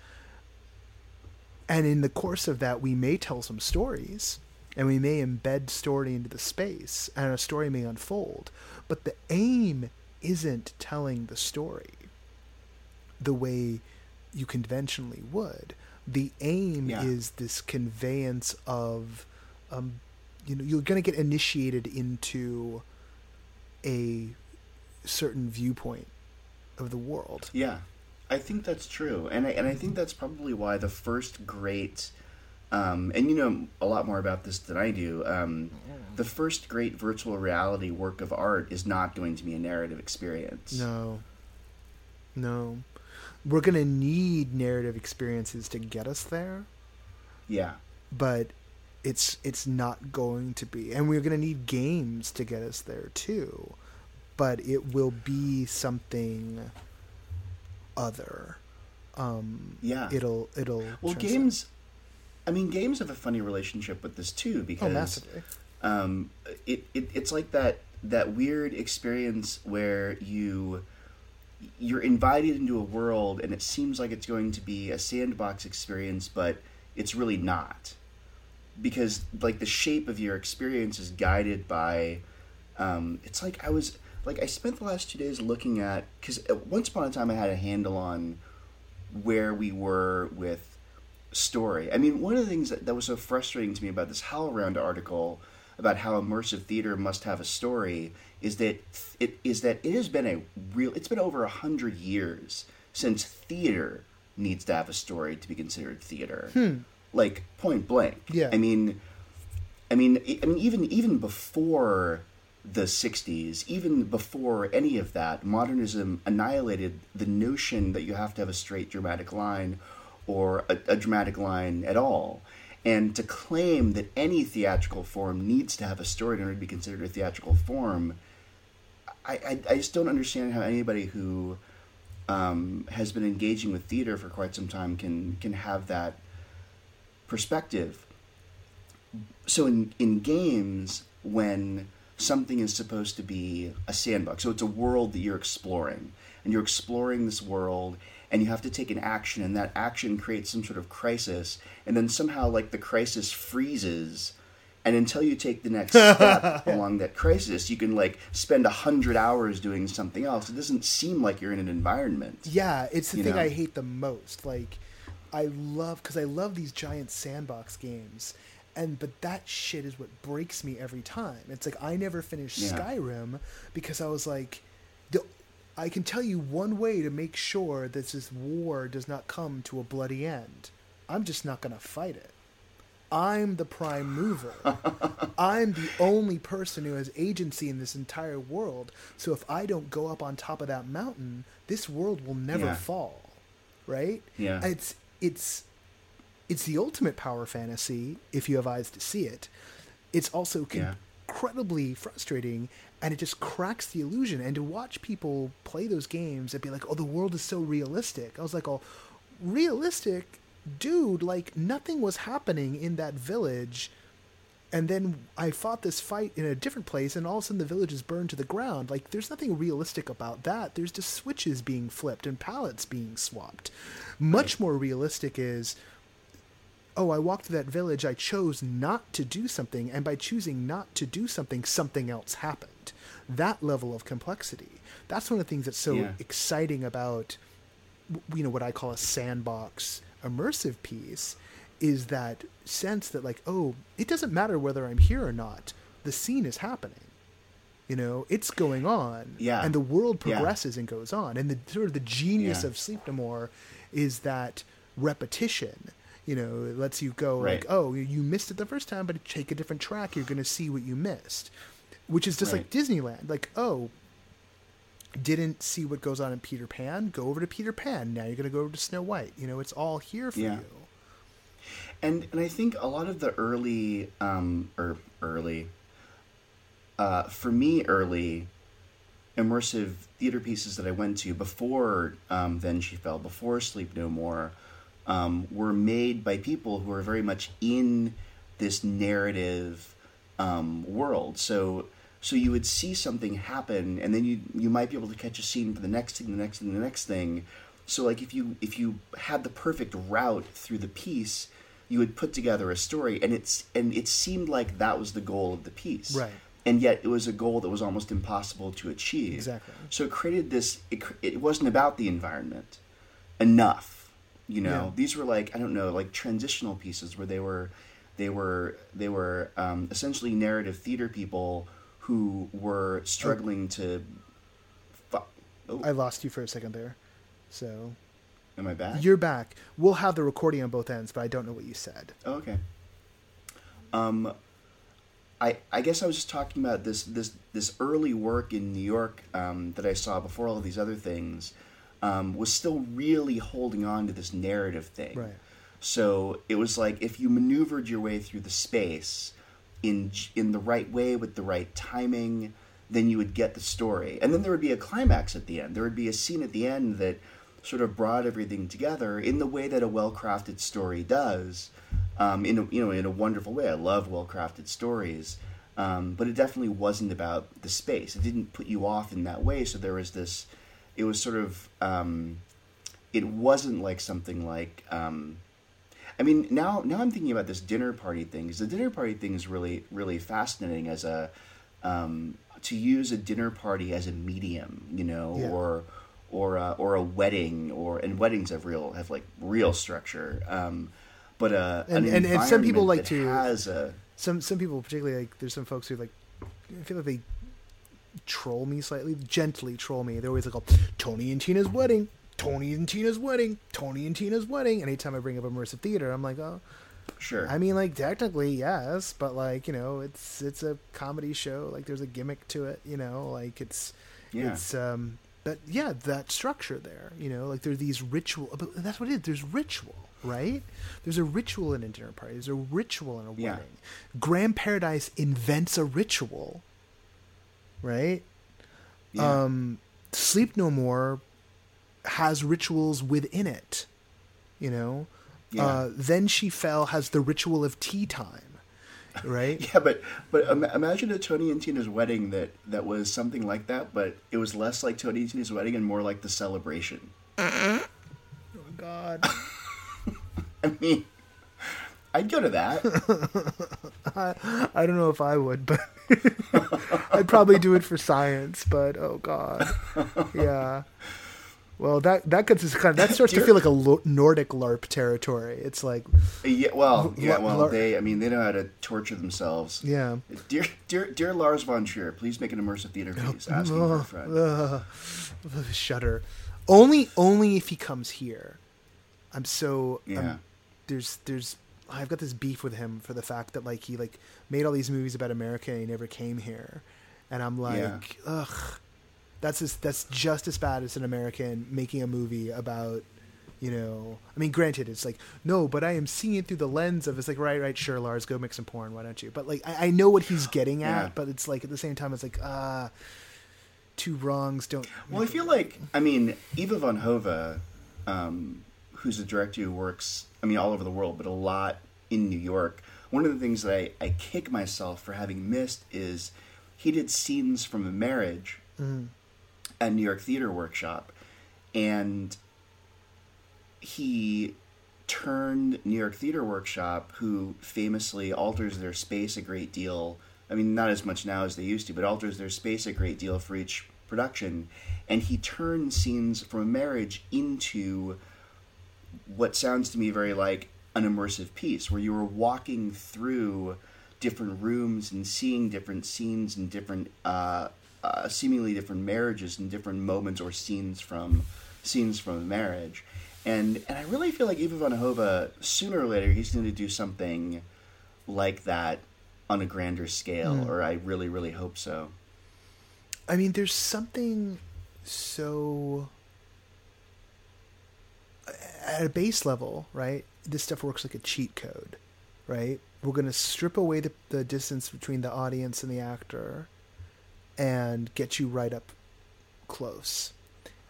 And in the course of that, we may tell some stories and we may embed story into the space and a story may unfold. But the aim isn't telling the story the way you conventionally would. The aim yeah. is this conveyance of, um, you know, you're going to get initiated into a certain viewpoint of the world. Yeah, I think that's true, and I, and I think that's probably why the first great, um, and you know a lot more about this than I do. Um, the first great virtual reality work of art is not going to be a narrative experience. No. No. We're going to need narrative experiences to get us there. Yeah. But it's it's not going to be and we're going to need games to get us there too but it will be something other. Um, yeah, it'll it'll. Well, games. I mean, games have a funny relationship with this too because oh, massively. Um, it, it it's like that that weird experience where you you're invited into a world and it seems like it's going to be a sandbox experience, but it's really not because like the shape of your experience is guided by. Um, it's like I was like I spent the last two days looking at because once upon a time I had a handle on where we were with story. I mean, one of the things that, that was so frustrating to me about this HowlRound article about how immersive theater must have a story is that it is that it has been a real it's been over a hundred years since theater needs to have a story to be considered theater. Hmm. Like point blank. Yeah. I mean, I mean, I mean, even even before the 60s, even before any of that, modernism annihilated the notion that you have to have a straight dramatic line or a, a, dramatic line at all. And to claim that any theatrical form needs to have a story in order to be considered a theatrical form, I, I, I just don't understand how anybody who um, has been engaging with theater for quite some time can can have that perspective. So in in games, when something is supposed to be a sandbox. So it's a world that you're exploring, and you're exploring this world, and you have to take an action, and that action creates some sort of crisis, and then somehow, like, the crisis freezes. And until you take the next step along that crisis, you can like spend a hundred hours doing something else. It doesn't seem like you're in an environment. Yeah, it's the thing know? I hate the most. Like, I love because I love these giant sandbox games, and but that shit is what breaks me every time. It's like I never finished yeah. Skyrim because I was like, the, I can tell you one way to make sure that this war does not come to a bloody end. I'm just not going to fight it. I'm the prime mover. I'm the only person who has agency in this entire world. So if I don't go up on top of that mountain, this world will never yeah. fall. Right? Yeah. It's it's it's the ultimate power fantasy if you have eyes to see it. It's also yeah. incredibly frustrating and it just cracks the illusion. And to watch people play those games and be like, oh, the world is so realistic. I was like, oh, realistic? Dude, like nothing was happening in that village. And then I fought this fight in a different place, and all of a sudden the village is burned to the ground. Like, there's nothing realistic about that. There's just switches being flipped and pallets being swapped. Much more realistic is oh, I walked to that village, I chose not to do something, and by choosing not to do something, something else happened. That level of complexity. That's one of the things that's so yeah. exciting about, you know, what I call a sandbox immersive piece, is that sense that, like, oh, it doesn't matter whether I'm here or not, the scene is happening. You know, it's going on, yeah, and the world progresses yeah. and goes on. And the sort of the genius yeah. of Sleep No More is that repetition. You know, it lets you go Right. like, oh, you missed it the first time, but take a different track, you're going to see what you missed. Which is just like Disneyland. Like, oh, didn't see what goes on in Peter Pan, go over to Peter Pan. Now you're going to go over to Snow White. You know, it's all here for Yeah. you. and and I think a lot of the early um or early uh for me early immersive theater pieces that I went to before um then she fell before sleep no more um were made by people who are very much in this narrative um world. So so you would see something happen and then you you might be able to catch a scene for the next thing the next thing the next thing. So like if you if you had the perfect route through the piece you would put together a story and it's and it seemed like that was the goal of the piece. Right. and yet it was a goal that was almost impossible to achieve. Exactly. so it created this it, it wasn't about the environment enough you know Yeah. these were like i don't know like transitional pieces where they were they were they were um, essentially narrative theater people who were struggling to fu- oh, I lost you for a second there. So am i back you're back. We'll have the recording on both ends, but I don't know what you said. Oh, okay. Um, I I guess I was just talking about this this this early work in New York um, that I saw before all of these other things um, was still really holding on to this narrative thing. Right. So it was like if you maneuvered your way through the space in in the right way with the right timing, then you would get the story, and then there would be a climax at the end. There would be a scene at the end that sort of brought everything together in the way that a well-crafted story does, um, in a, you know in a wonderful way. I love well-crafted stories, um, but it definitely wasn't about the space. It didn't put you off in that way. So there was this. It was sort of. Um, it wasn't like something like. Um, I mean, now now I'm thinking about this dinner party thing. the dinner party thing is really really fascinating as a um, to use a dinner party as a medium, you know, Yeah. or or a, or a wedding, or and weddings have real have like real structure. Um, but uh, And- an and- and some people like to- has a Some some people, particularly like, there's some folks who like, I feel like they troll me slightly, gently troll me. They're always like, oh, Tony and Tina's wedding, Tony and Tina's wedding, Tony and Tina's wedding. Anytime I bring up immersive theater, I'm like, oh, sure. I mean, like technically yes, but like you know, it's it's a comedy show. Like there's a gimmick to it. You know, like it's Yeah. it's um, but yeah, that structure there. You know, like there's these ritual. But that's what it is. There's ritual, right? There's a ritual in a dinner party. There's a ritual in a Yeah. wedding. Grand Paradise invents a ritual, right? yeah. Um, Sleep No More has rituals within it. You know, Yeah. uh, then she fell has the ritual of tea time, right? Yeah, but but imagine a Tony and Tina's wedding that that was something like that, but it was less like Tony and Tina's wedding and more like the celebration. oh God, I mean, I'd go to that. I I don't know if I would, but I'd probably do it for science. But oh God, yeah. Well, that that gets us kind of that starts to feel like a lo- Nordic LARP territory. It's like, yeah, well, yeah, well, Lar- they. I mean, they know how to torture themselves. yeah. Dear, dear, dear Lars von Trier, please make an immersive theater piece. Asking for a friend. Ugh. shudder. Only, only if he comes here. I'm so. I'm- Yeah. there's, there's. I've got this beef with him for the fact that like he like made all these movies about America and he never came here, and I'm like, Yeah. ugh. That's as, that's just as bad as an American making a movie about. You know, I mean, granted, it's like no, but I am seeing it through the lens of it's like right, right, sure, Lars, go make some porn, why don't you? But like, I, I know what he's getting at, Yeah. but it's like at the same time, it's like ah, two wrongs don't. Well, I feel like I mean Ivo van Hove, um, who's a director who works I mean all over the world, but a lot in New York. One of the things that I, I kick myself for having missed is he did scenes from a marriage mm. at New York Theater Workshop, and he turned New York Theater Workshop, who famously alters their space a great deal. I mean, not as much now as they used to, but alters their space a great deal for each production. And he turned scenes from a marriage into what sounds to me very like an immersive piece, where you were walking through different rooms and seeing different scenes and different, uh, uh, seemingly different marriages and different moments or scenes from scenes from a marriage. and and I really feel like Ivo van Hove sooner or later he's going to do something like that on a grander scale, mm. or I really really hope so. I mean, there's something so at a base level, right? This stuff works like a cheat code, right? We're going to strip away the, the distance between the audience and the actor and get you right up close.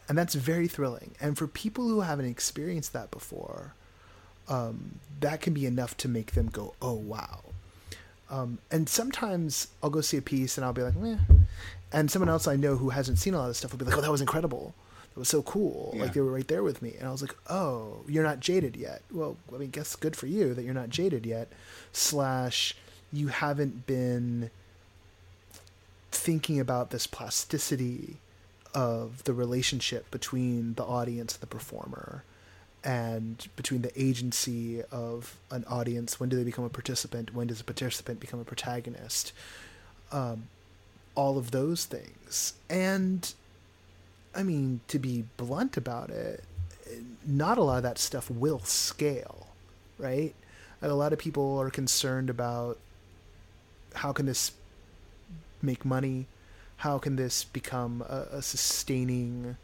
And that's very thrilling. And for people who haven't experienced that before, um, that can be enough to make them go, oh, wow. Um, and sometimes I'll go see a piece and I'll be like, meh. And someone else I know who hasn't seen a lot of stuff will be like, oh, that was incredible. That was so cool. Yeah. Like they were right there with me. And I was like, oh, you're not jaded yet. Well, I mean, guess good for you that you're not jaded yet. Slash, you haven't been thinking about this plasticity of the relationship between the audience and the performer and between the agency of an audience when do they become a participant when does a participant become a protagonist um, all of those things and i mean to be blunt about it not a lot of that stuff will scale right? A lot of people are concerned about how can this make money? How can this become a, a sustaining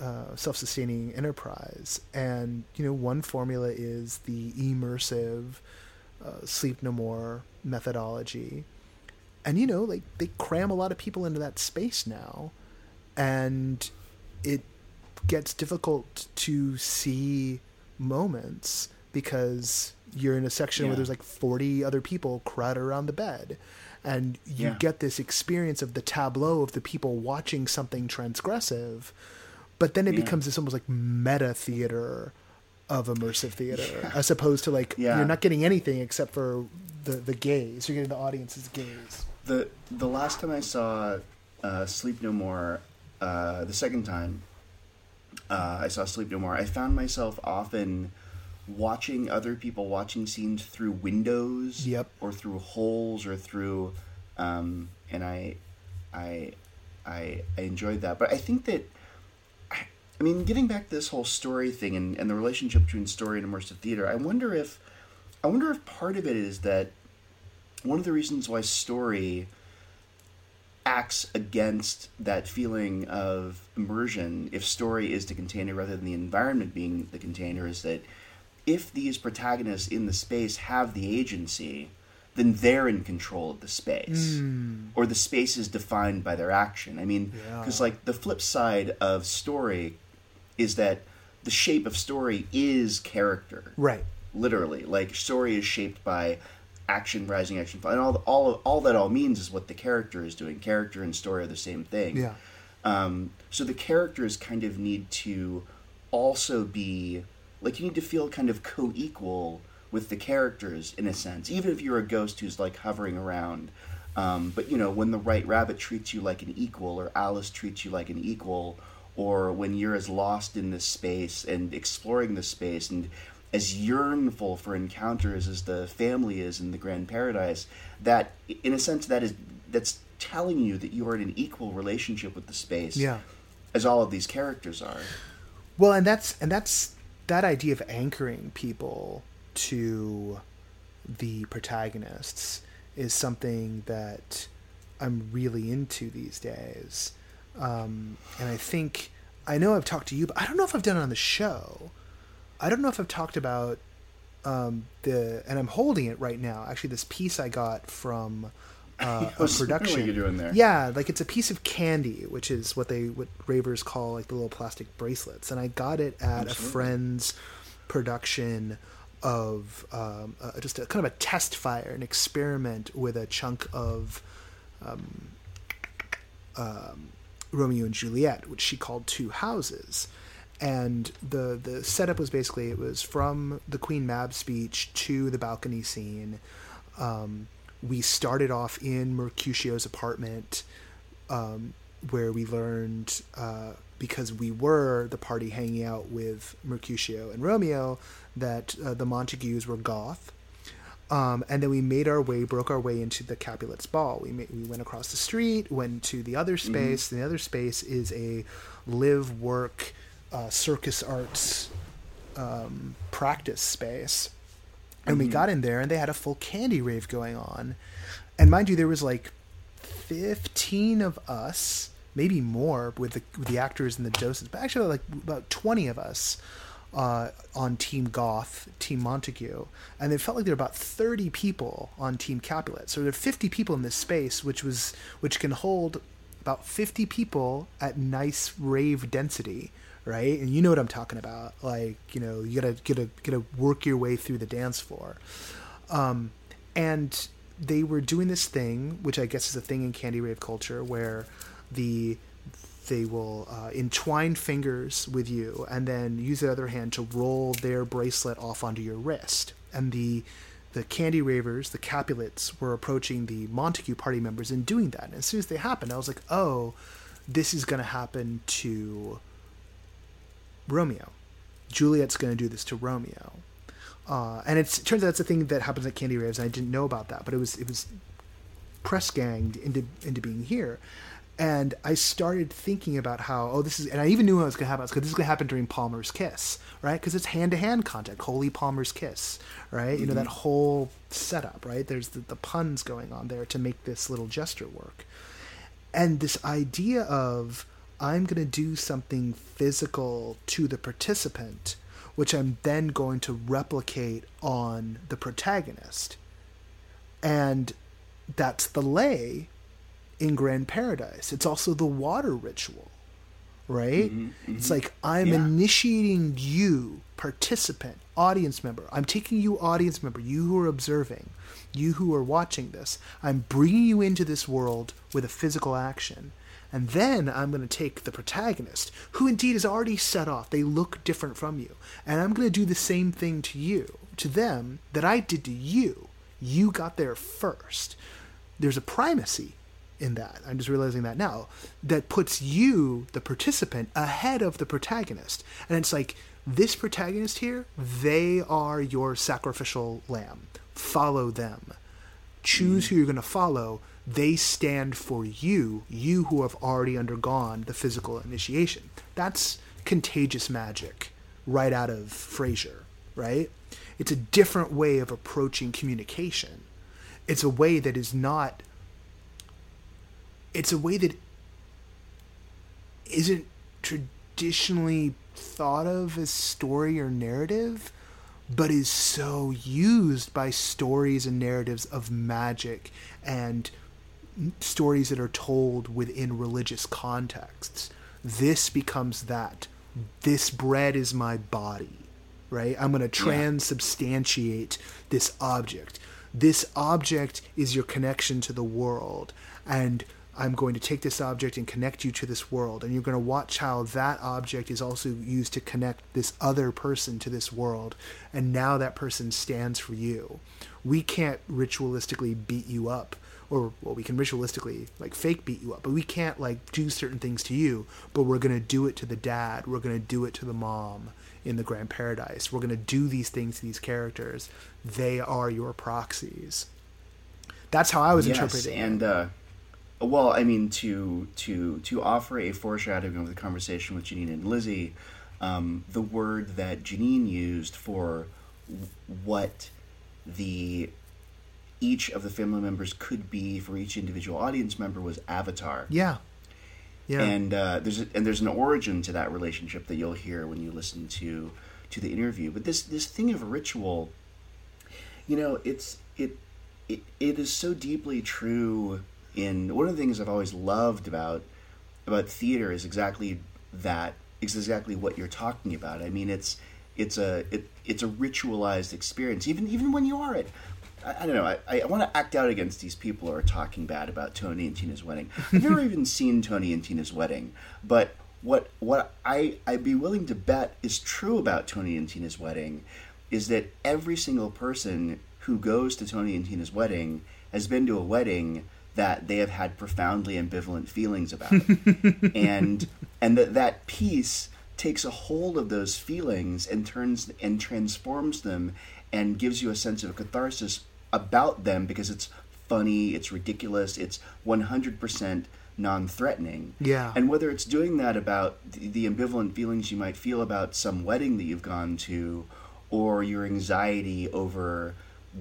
uh, self-sustaining enterprise? And you know one formula is the immersive uh, sleep no more methodology. And you know like they cram a lot of people into that space now and it gets difficult to see moments because you're in a section yeah. where there's like 40 other people crowded around the bed and you yeah. get this experience of the tableau of the people watching something transgressive but then it yeah. becomes this almost like meta theater of immersive theater as opposed to like you're not getting anything except for the the gaze you're getting the audience's gaze the the last time i saw uh, sleep no more uh, the second time uh, i saw sleep no more i found myself often watching other people watching scenes through windows yep. or through holes or through um, and I, I I I enjoyed that but I think that I, I mean getting back to this whole story thing and, and the relationship between story and immersive theater I wonder if I wonder if part of it is that one of the reasons why story acts against that feeling of immersion if story is the container rather than the environment being the container is that if these protagonists in the space have the agency, then they're in control of the space, mm. or the space is defined by their action. I mean, because yeah. like the flip side of story is that the shape of story is character, right? Literally, like story is shaped by action, rising action, and all all all that all means is what the character is doing. Character and story are the same thing. Yeah. Um, so the characters kind of need to also be like you need to feel kind of co-equal with the characters in a sense, even if you're a ghost who's like hovering around. Um, but you know, when the White Rabbit treats you like an equal, or Alice treats you like an equal, or when you're as lost in this space and exploring this space and as yearnful for encounters as the family is in the Grand Paradise, that in a sense that is that's telling you that you are in an equal relationship with the space. Yeah. As all of these characters are. Well, and that's and that's that idea of anchoring people to the protagonists is something that I'm really into these days. Um, and I think I know I've talked to you, but I don't know if I've done it on the show. I don't know if I've talked about um, the, and I'm holding it right now. Actually, this piece I got from uh, a production. What you're doing there? Yeah, like it's a piece of candy, which is what they what ravers call like the little plastic bracelets, and I got it at Absolutely. a friend's production of um, uh, just a kind of a test fire, an experiment with a chunk of um, um, Romeo and Juliet, which she called Two Houses. And the the setup was basically it was from the Queen Mab speech to the balcony scene. Um, we started off in Mercutio's apartment, um, where we learned uh, because we were the party hanging out with Mercutio and Romeo that uh, the Montagues were goth. Um, and then we made our way, broke our way into the Capulets Ball. We made, we went across the street, went to the other mm-hmm. space. Mm-hmm. The other space is a live work uh, circus arts um, practice space, and mm-hmm. we got in there, and they had a full candy rave going on, and mind you, there was like fifteen of us, maybe more, with the with the actors and the doses, but actually like about twenty of us. Uh, on Team Goth, Team Montague, and it felt like there were about 30 people on Team Capulet. So there are 50 people in this space, which was which can hold about 50 people at nice rave density right? And you know what i'm talking about. Like you know you gotta gotta gotta work your way through the dance floor. Um, and they were doing this thing which i guess is a thing in candy rave culture where the they will uh, entwine fingers with you and then use the other hand to roll their bracelet off onto your wrist. And the the Candy Ravers, the Capulets, were approaching the Montague party members and doing that. And as soon as they happened, I was like, oh, this is going to happen to Romeo. Juliet's going to do this to Romeo. Uh, and it turns out it's a thing that happens at Candy Raves. And I didn't know about that, but it was it was press ganged into into being here and I started thinking about how oh this is and I even knew what was going to happen because this is going to happen during Palmer's kiss right because it's hand to hand contact holy Palmer's kiss right mm-hmm. you know that mm-hmm. whole setup right there's the, the puns going on there to make this little gesture work and this idea of I'm going to do something physical to the participant which I'm then going to replicate on the protagonist and that's the lei in Grand Paradise. It's also the water ritual, right? Mm-hmm, mm-hmm. It's like I'm yeah. initiating you, participant, audience member. I'm taking you, audience member, you who are observing, you who are watching this. I'm bringing you into this world with a physical action. And then I'm going to take the protagonist, who indeed is already set off. They look different from you. And I'm going to do the same thing to you, to them, that I did to you. You got there first. There's a primacy in that. I'm just realizing that now. That puts you, the participant, ahead of the protagonist. And it's like, this protagonist here, they are your sacrificial lamb. Follow them. Choose mm. who you're going to follow. They stand for you, you who have already undergone the physical initiation. That's contagious magic right out of Frazer, right? It's a different way of approaching communication. It's a way that is not it's a way that isn't traditionally thought of as story or narrative, but is so used by stories and narratives of magic and stories that are told within religious contexts. This becomes that. This bread is my body, right? I'm going to transubstantiate yeah. this object. This object is your connection to the world. And I'm going to take this object and connect you to this world. And you're going to watch how that object is also used to connect this other person to this world. And now that person stands for you. We can't ritualistically beat you up. Or, well, we can ritualistically, like, fake beat you up, but we can't, like, do certain things to you. But we're going to do it to the dad. We're going to do it to the mom in the Grand Paradise. We're going to do these things to these characters. They are your proxies. That's how I was yes, interpreting and. Uh well, I mean, to to to offer a foreshadowing of the conversation with Jennine and Lizzie, um, the word that Jennine used for what the each of the family members could be for each individual audience member was avatar. Yeah. Yeah. And uh, there's a, and there's an origin to that relationship that you'll hear when you listen to to the interview. But this this thing of ritual, you know, it's it it, it is so deeply true in one of the things I've always loved about about theater is exactly that is exactly what you're talking about. I mean, it's it's a it, it's a ritualized experience. Even even when you are it, I, I don't know. I, I want to act out against these people who are talking bad about Tony and Tina's wedding. I've never even seen Tony and Tina's wedding, but what what I I'd be willing to bet is true about Tony and Tina's wedding is that every single person who goes to Tony and Tina's wedding has been to a wedding that they have had profoundly ambivalent feelings about and and that that piece takes a hold of those feelings and turns and transforms them and gives you a sense of catharsis about them because it's funny, it's ridiculous, it's 100% non-threatening. Yeah. And whether it's doing that about the, the ambivalent feelings you might feel about some wedding that you've gone to, or your anxiety over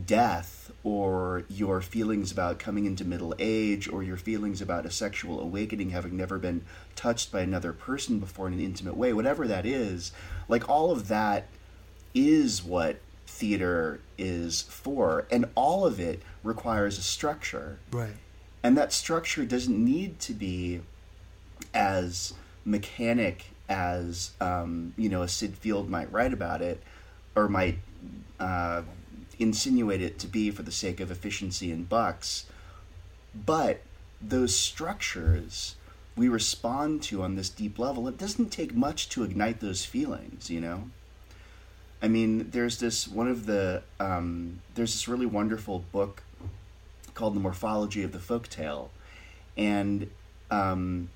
death, or your feelings about coming into middle age, or your feelings about a sexual awakening having never been touched by another person before in an intimate way, whatever that is, like all of that is what theater is for, and all of it requires a structure. Right. And that structure doesn't need to be as mechanic as um, you know a Syd Field might write about it, or might uh, insinuate it to be for the sake of efficiency and bucks. But those structures we respond to on this deep level, it doesn't take much to ignite those feelings, you know. I mean, there's this one of the um, there's this really wonderful book called The Morphology of the Folktale, and um,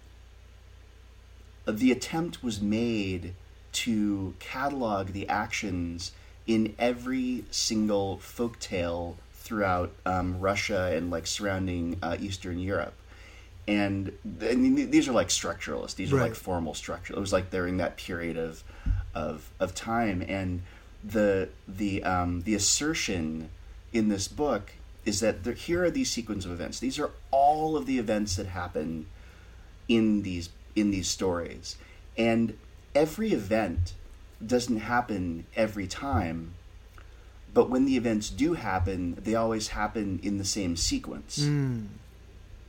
the attempt was made to catalog the actions in every single folktale throughout um, Russia and like surrounding uh, Eastern Europe. And, and these are like structuralists; these are Right. like formal structure. It was like during that period of of of time, and the the um, the assertion in this book is that there, here are these sequence of events. These are all of the events that happen in these in these stories, and every event doesn't happen every time. But when the events do happen, they always happen in the same sequence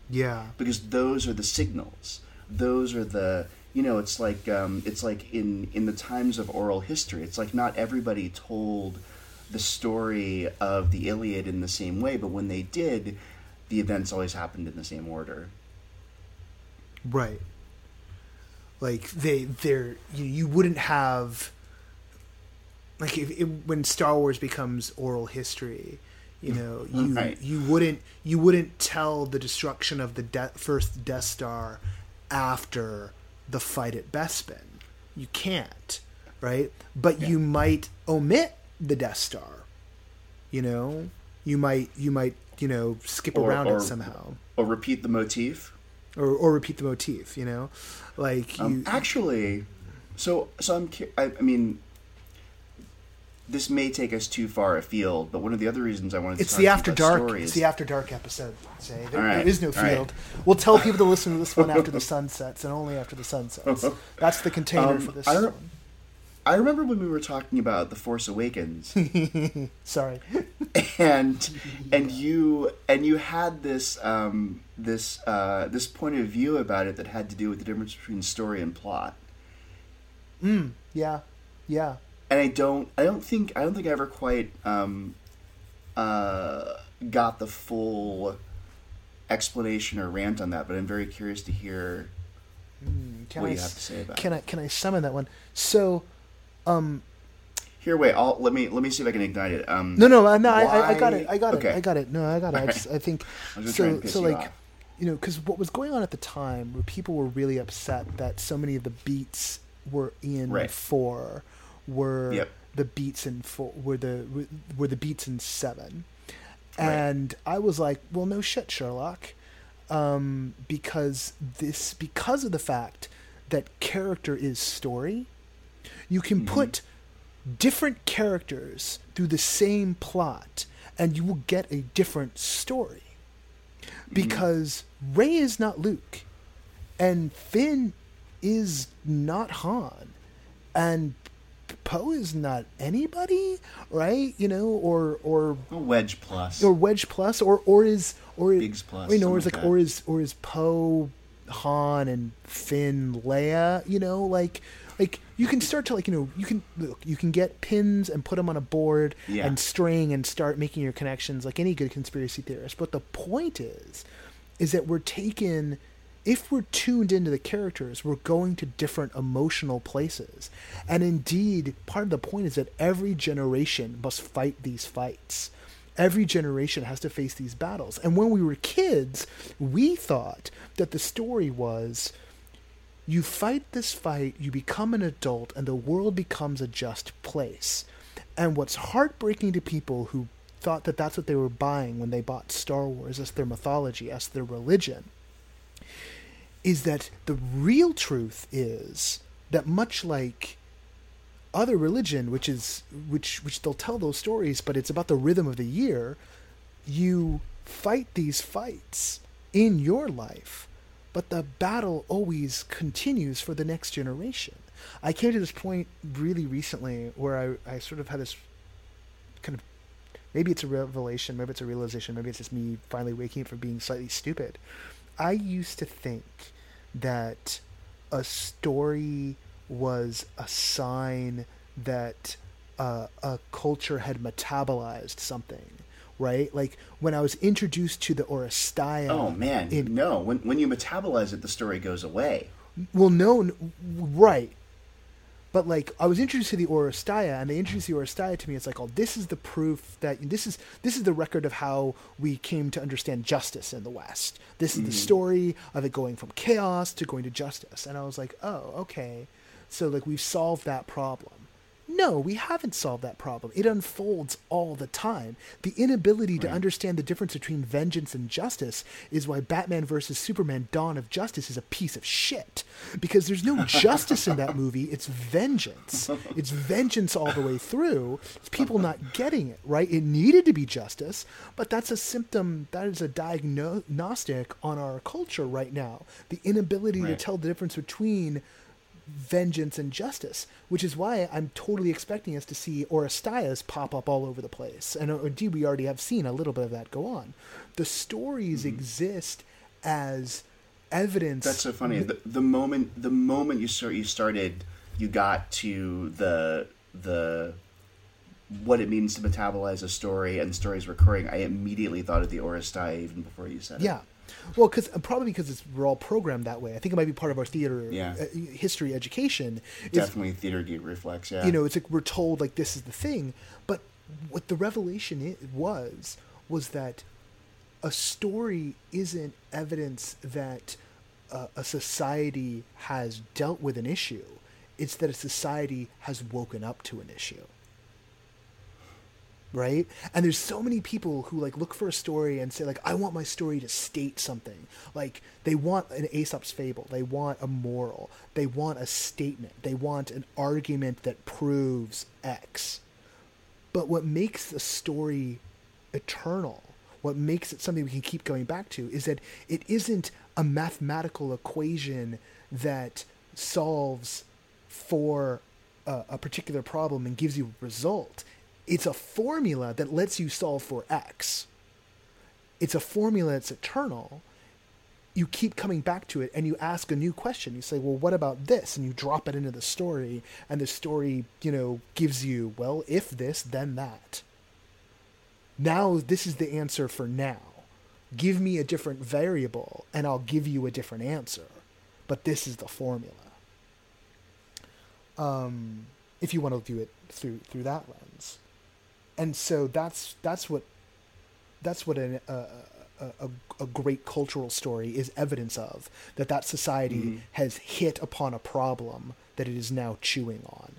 Yeah. because those are the signals. Those are the you know it's like um, it's like in in the times of oral history. It's like not everybody told the story of the Iliad in the same way, but when they did, the events always happened in the same order. Right. Like they they're you, you wouldn't have like if, if when Star Wars becomes oral history, you know, you Right. you wouldn't you wouldn't tell the destruction of the de- first Death Star after the fight at Bespin. You can't, right? But you might omit the Death Star. You know, you might you might you know skip Or- around or- it somehow, Or repeat the motif. or or repeat the motif. You know, like Um, you. actually, so so I'm. I, I mean, this may take us too far afield, but one of the other reasons I wanted to It's talk the to you after about dark. stories- It's the after dark episode. Say there, right, there is no all right. field. We'll tell people to listen to this one after the sun sets, and only after the sun sets. That's the container Um, for this. I, re- one. I remember when we were talking about the Force Awakens, Sorry. and and you and you had this um, this uh, this point of view about it that had to do with the difference between story and plot. Yeah, yeah. And I don't I don't think I don't think I ever quite um, uh, got the full explanation or rant on that, but I'm very curious to hear Can what I you have to say about can it. I can I summon that one? So, um, Here, wait, I'll let me let me see if I can ignite it. Um, no, no, no, I, I, I got it, I got okay. it, I got it. No, I got it. I, just, right. I think I was just so. So you like, off. you know, because what was going on at the time, where people were really upset that so many of the beats were in Right. four, were Yep. the beats in four, were the were the beats in seven, Right. and I was like, well, no shit, Sherlock, um, because this because of the fact that character is story, you can Mm-hmm. put different characters through the same plot and you will get a different story because Rey is not Luke and Finn is not Han and Poe is not anybody right you know or or wedge plus. or Wedge Plus, or or is or Biggs Plus, you know, or is like, like or is or is Poe, Han, and Finn, Leia. You know, like like you can start to like you know you can look you can get pins and put them on a board Yeah. and string and start making your connections like any good conspiracy theorist. But the point is, is that we're taken. If we're tuned into the characters, we're going to different emotional places. And indeed, part of the point is that every generation must fight these fights every generation has to face these battles. And when we were kids, we thought that the story was you fight this fight, you become an adult, and the world becomes a just place. And what's heartbreaking to people who thought that that's what they were buying when they bought Star Wars as their mythology, as their religion, is that the real truth is that much like other religion, which is which which they'll tell those stories, but it's about the rhythm of the year. You fight these fights in your life, but the battle always continues for the next generation. I came to this point really recently where I, I sort of had this kind of maybe it's a revelation, maybe it's a realization, maybe it's just me finally waking up from being slightly stupid. I used to think that a story was a sign that uh, a culture had metabolized something, right? Like when I was introduced to the Oresteia. Oh man, in, no! When when you metabolize it, the story goes away. Well, no, right. But like I was introduced to the Oresteia, and they introduced the Oresteia to me. It's like, oh, this is the proof that this is this is the record of how we came to understand justice in the West. This is mm. the story of it going from chaos to going to justice. And I was like, oh, okay. So like we've solved that problem. No, we haven't solved that problem. It unfolds all the time. The inability right. to understand the difference between vengeance and justice is why Batman vs. Superman Dawn of Justice is a piece of shit. Because there's no justice in that movie, it's vengeance. It's vengeance all the way through. It's people not getting it, right? It needed to be justice, but that's a symptom, that is a diagnostic on our culture right now. The inability right. to tell the difference between vengeance and justice, which is why I'm totally expecting us to see Oresteias pop up all over the place. And uh, indeed, we already have seen a little bit of that go on. The stories mm-hmm. exist as evidence. That's so funny. the, the moment the moment you start you started, you got to the the what it means to metabolize a story and stories recurring. I immediately thought of the Oresteia even before you said yeah. it. Yeah well, because uh, probably because it's we're all programmed that way. I think it might be part of our theater yeah. uh, history education. Definitely theater geek reflex. Yeah, you know, it's like we're told like this is the thing, but what the revelation was was that a story isn't evidence that uh, a society has dealt with an issue. It's that a society has woken up to an issue right? And there's so many people who like look for a story and say like i want my story to state something. Like they want an aesop's fable. They want a moral. They want a statement. They want an argument that proves x. But what makes the story eternal what makes it something we can keep going back to is that it isn't a mathematical equation that solves for a, a particular problem and gives you a result it's a formula that lets you solve for X. It's a formula that's eternal. You keep coming back to it and you ask a new question. You say, well, what about this? And you drop it into the story, and the story, you know, gives you, well, if this, then that. Now, this is the answer for now. Give me a different variable, and I'll give you a different answer. But this is the formula. Um, if you want to view it through through that lens and so that's that's what that's what a, a, a, a great cultural story is evidence of that that society mm-hmm. has hit upon a problem that it is now chewing on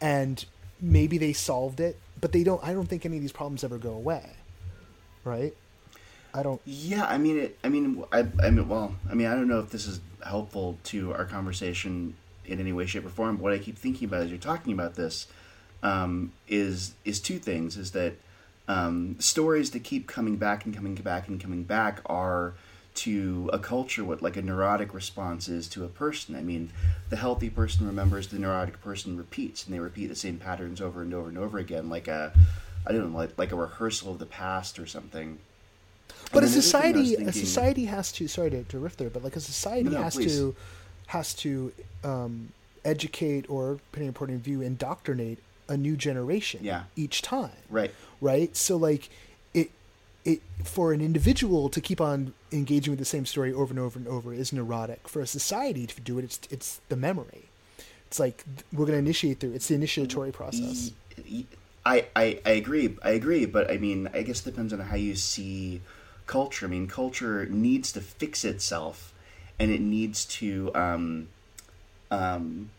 and maybe they solved it but they don't i don't think any of these problems ever go away right i don't yeah i mean it i mean i, I mean well i mean i don't know if this is helpful to our conversation in any way shape or form but what i keep thinking about as you're talking about this um, is is two things: is that um, stories that keep coming back and coming back and coming back are to a culture what like a neurotic response is to a person. I mean, the healthy person remembers, the neurotic person repeats, and they repeat the same patterns over and over and over again, like a I don't know, like like a rehearsal of the past or something. But a society, thinking, a society has to. Sorry to, to riff there, but like a society no, no, has please. to has to um, educate or, depending on point of view, indoctrinate a new generation yeah. each time. Right. Right. So like it it for an individual to keep on engaging with the same story over and over and over is neurotic. For a society to do it, it's it's the memory. It's like we're going to initiate through. It's the initiatory process. I, I, I agree. I agree, but I mean, I guess it depends on how you see culture. I mean, culture needs to fix itself, and it needs to um, um,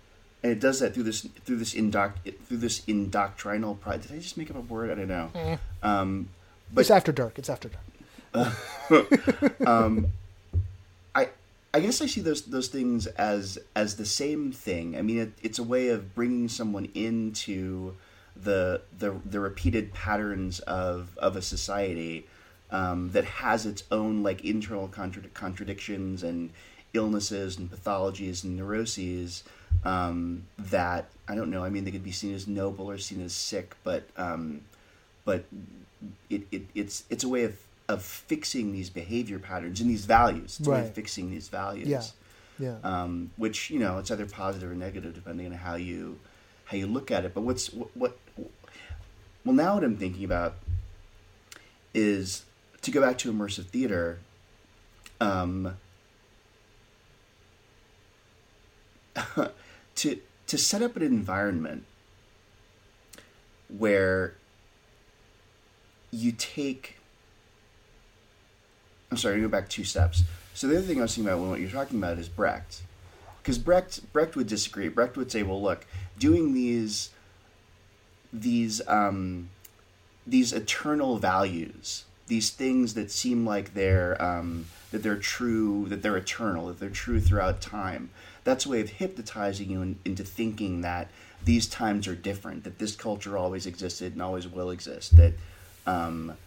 and it does that through this through this indoc through this indoctrinal pride. Did I just make up a word? I don't know. Mm. Um, but it's after dark. It's after dark. Uh, um, I I guess I see those those things as as the same thing. I mean, it, it's a way of bringing someone into the the the repeated patterns of of a society um, that has its own like internal contra- contradictions and illnesses and pathologies and neuroses um, that I don't know. I mean, they could be seen as noble or seen as sick, but um, but it, it it's it's a way of of fixing these behavior patterns and these values. It's a way of fixing these values. Yeah. Yeah. Um, which you know, it's either positive or negative depending on how you how you look at it. But what's what, what well now what I'm thinking about is to go back to immersive theater. Um, to to set up an environment where you take I'm sorry, go back two steps. So the other thing I was thinking about when what you're talking about is Brecht. Because Brecht Brecht would disagree. Brecht would say, well look, doing these these um, these eternal values, these things that seem like they're um, that they're true, that they're eternal, that they're true throughout time. That's a way of hypnotizing you in, into thinking that these times are different, that this culture always existed and always will exist, that um,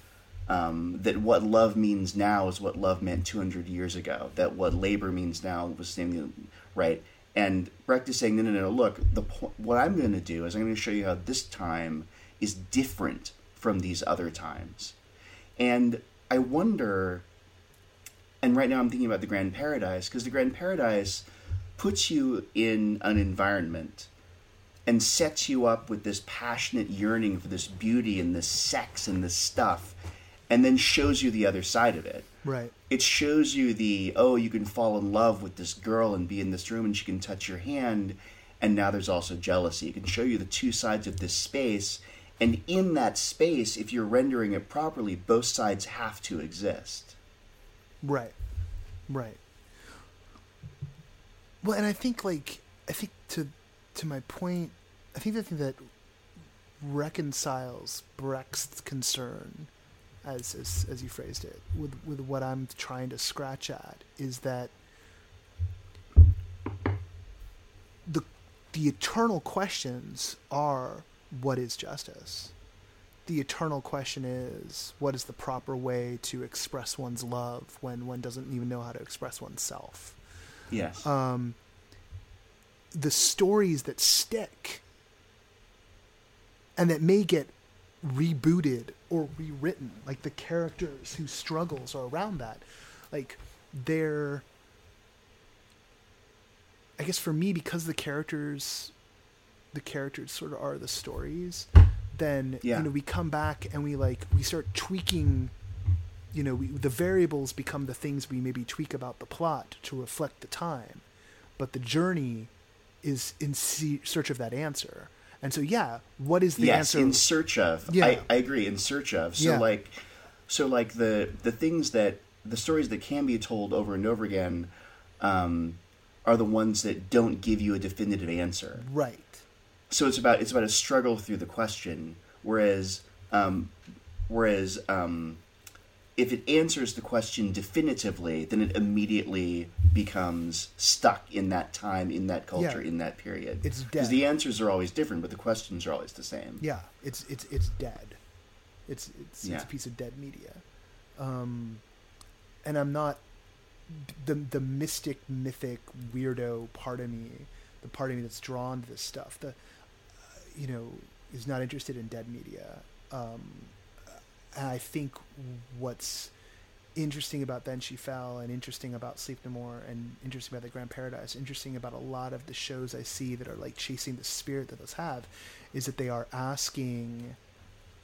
um, that what love means now is what love meant 200 years ago, that what labor means now was same, right? And Brecht is saying, no, no, no, look, the po- what I'm going to do is I'm going to show you how this time is different from these other times. And I wonder, and right now I'm thinking about the Grand Paradise, because the Grand Paradise puts you in an environment and sets you up with this passionate yearning for this beauty and this sex and this stuff and then shows you the other side of it. Right. It shows you the oh, you can fall in love with this girl and be in this room and she can touch your hand and now there's also jealousy. It can show you the two sides of this space and in that space if you're rendering it properly, both sides have to exist. Right. Right. Well, and I think like I think to to my point, I think the thing that reconciles Brecht's concern as, as as you phrased it, with with what I'm trying to scratch at is that the the eternal questions are what is justice. The eternal question is what is the proper way to express one's love when one doesn't even know how to express oneself. Yes. Um, the stories that stick and that may get rebooted or rewritten like the characters whose struggles are around that like they're i guess for me because the characters the characters sort of are the stories then Yeah. you know we come back and we like we start tweaking you know we, the variables become the things we maybe tweak about the plot to reflect the time but the journey is in se- search of that answer and so yeah what is the yes, answer in search of. Yeah. I, I agree. In search of. So Yeah. like, so like the the things that the stories that can be told over and over again, um, are the ones that don't give you a definitive answer. right So it's about it's about a struggle through the question. Whereas, um, whereas um, if it answers the question definitively, then it immediately becomes stuck in that time, in that culture, Yeah. in that period. It's dead. because the answers are always different, but the questions are always the same. Yeah, it's it's it's dead. It's it's, it's a piece of dead media, um, and I'm not the the mystic, mythic, weirdo part of me, the part of me that's drawn to this stuff. The uh, you know is not interested in dead media, um, and I think what's interesting about Then She Fell and interesting about Sleep No More and interesting about The Grand Paradise, interesting about a lot of the shows I see that are like chasing the spirit that those have, is that they are asking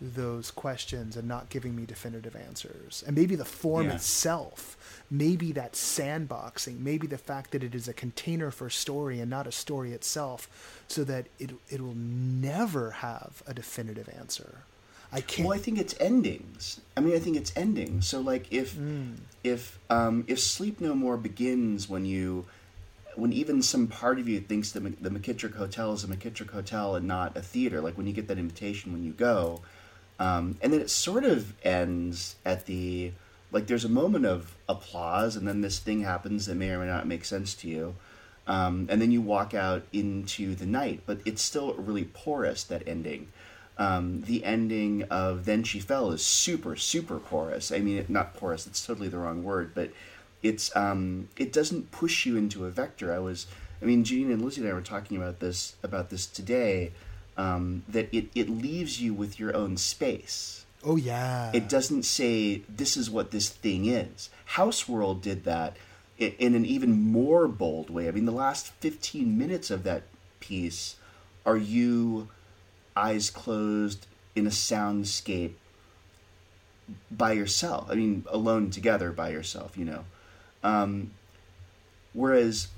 those questions and not giving me definitive answers. And maybe the form Yeah. itself, maybe that sandboxing, maybe the fact that it is a container for story and not a story itself, so that it it will never have a definitive answer. I can't. Well, I think it's endings. I mean, I think it's endings. So, like, if Mm. if um, if Sleep No More begins when you when even some part of you thinks the Mc- the McKittrick Hotel is a McKittrick Hotel and not a theater, like when you get that invitation when you go, um, and then it sort of ends at the like there's a moment of applause, and then this thing happens that may or may not make sense to you, um, and then you walk out into the night. But it's still really porous that ending. Um, the ending of Then She Fell is super, super porous. I mean, not porous, it's totally the wrong word, but it's um, it doesn't push you into a vector. I was, I mean, Gene and Lizzie and I were talking about this about this today. Um, that it, it leaves you with your own space. Oh yeah. It doesn't say this is what this thing is. Houseworld did that in, in an even more bold way. I mean, the last fifteen minutes of that piece are you eyes closed in a soundscape by yourself. I mean, alone together by yourself, you know. Um, whereas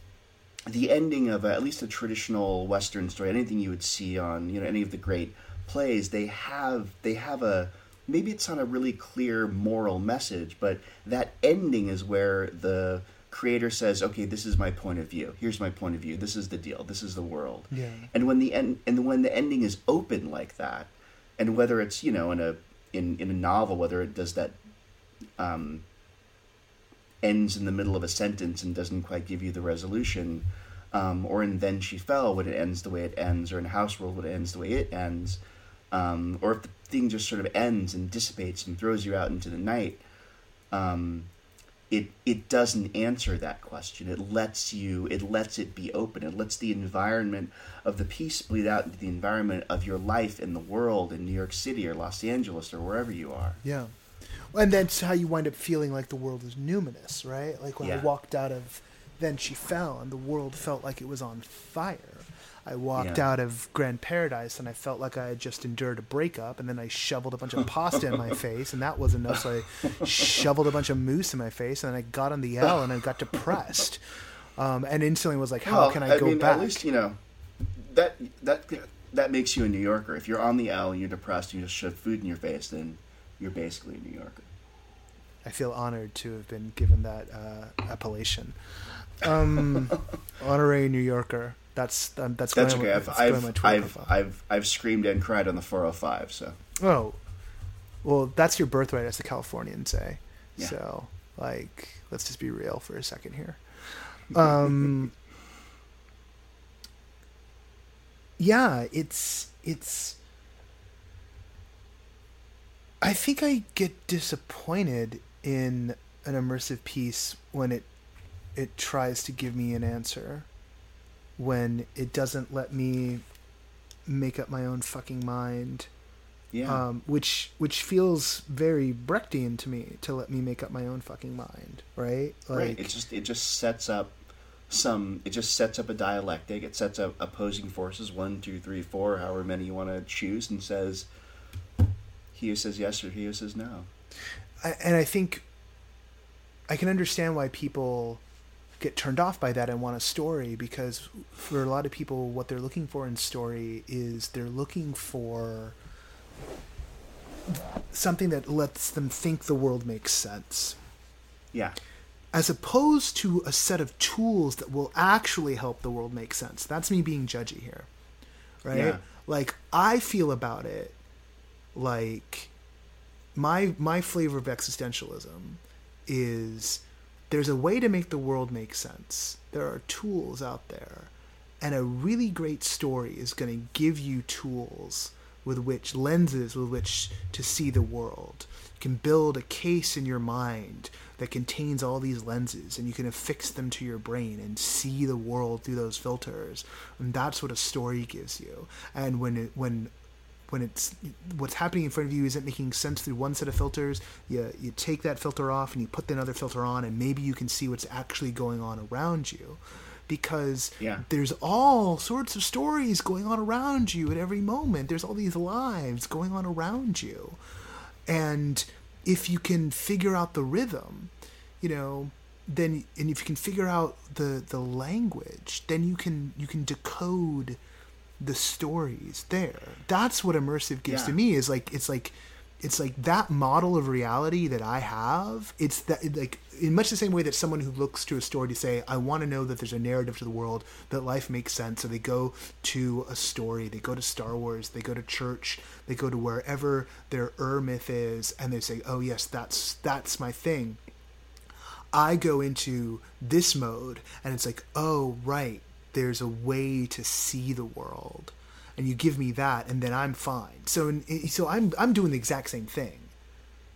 the ending of a, at least a traditional Western story, anything you would see on you know any of the great plays, they have they have a maybe it's not a really clear moral message, but that ending is where the creator says, "Okay, this is my point of view. Here's my point of view. This is the deal. This is the world." Yeah. And when the end and when the ending is open like that, and whether it's you know in a in in a novel, whether it does that. Um, ends in the middle of a sentence and doesn't quite give you the resolution, um, or in Then She Fell when it ends the way it ends, or in Houseworld when it ends the way it ends, um, or if the thing just sort of ends and dissipates and throws you out into the night, um, it it doesn't answer that question. It lets you it lets it be open. It lets the environment of the piece bleed out into the environment of your life in the world in New York City or Los Angeles or wherever you are. Yeah. And that's how you wind up feeling like the world is numinous, right? Like when I walked out of Then She Fell and the world felt like it was on fire. I walked Yeah. out of Grand Paradise and I felt like I had just endured a breakup, and then I shoveled a bunch of pasta in my face, and that wasn't enough, so I shoveled a bunch of mousse in my face, and then I got on the L and I got depressed. Um, and instantly was like, how Well, can I, go mean, back? At least you know that that that makes you a New Yorker. If you're on the L and you're depressed and you just shove food in your face, then you're basically a New Yorker. I feel honored to have been given that uh, appellation. Um, honorary New Yorker. That's um, that's That's going okay. on, I've that's my I've I've. I've I've screamed and cried on the 405. So Oh, well, that's your birthright, as the Californians say. Yeah. So, like, let's just be real for a second here. Um, yeah, it's it's. I think I get disappointed in an immersive piece when it it tries to give me an answer, when it doesn't let me make up my own fucking mind yeah, um, which which feels very Brechtian to me to let me make up my own fucking mind, right? Like, right. It just it just sets up some. It just sets up a dialectic. It sets up opposing forces one, two, three, four, however many you want to choose, and says he who says yes or he who says no. I, and I think I can understand why people get turned off by that and want a story because for a lot of people, what they're looking for in story is they're looking for something that lets them think the world makes sense. Yeah, as opposed to a set of tools that will actually help the world make sense. That's me being judgy here. Right? Yeah. Like I feel about it like my my flavor of existentialism is there's a way to make the world make sense. There are tools out there and a really great story is going to give you tools with which lenses with which to see the world. You can build a case in your mind that contains all these lenses and you can affix them to your brain and see the world through those filters. And that's what a story gives you. And when it when when it's what's happening in front of you isn't making sense through one set of filters, you you take that filter off and you put another filter on, and maybe you can see what's actually going on around you, because Yeah. there's all sorts of stories going on around you at every moment. There's all these lives going on around you, and if you can figure out the rhythm, you know, then and if you can figure out the the language, then you can you can decode the stories there. That's what immersive gives to me is like it's like it's like that model of reality that I have. It's that like in much the same way that someone who looks to a story to say, I want to know that there's a narrative to the world, that life makes sense. So they go to a story, they go to Star Wars, they go to church, they go to wherever their Ur myth is, and they say, Oh yes, that's that's my thing. I go into this mode and it's like, oh right, there's a way to see the world. And you give me that and then I'm fine. So so I'm I'm doing the exact same thing.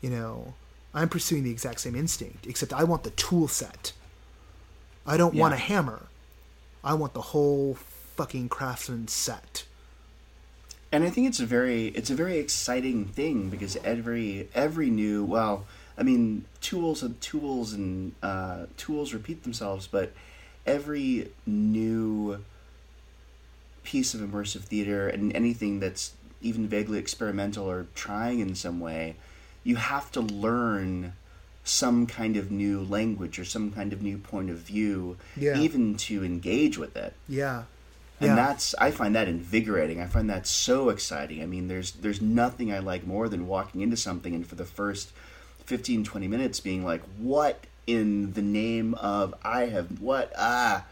You know, I'm pursuing the exact same instinct, except I want the tool set. I don't yeah. want a hammer. I want the whole fucking craftsman set. And I think it's a very it's a very exciting thing because every every new well, I mean tools and tools and uh, tools repeat themselves, but every new piece of immersive theater and anything that's even vaguely experimental or trying in some way you have to learn some kind of new language or some kind of new point of view yeah. even to engage with it yeah and yeah. that's i find that invigorating i find that so exciting i mean there's there's nothing i like more than walking into something and for the first 15 20 minutes being like what in the name of i have what ah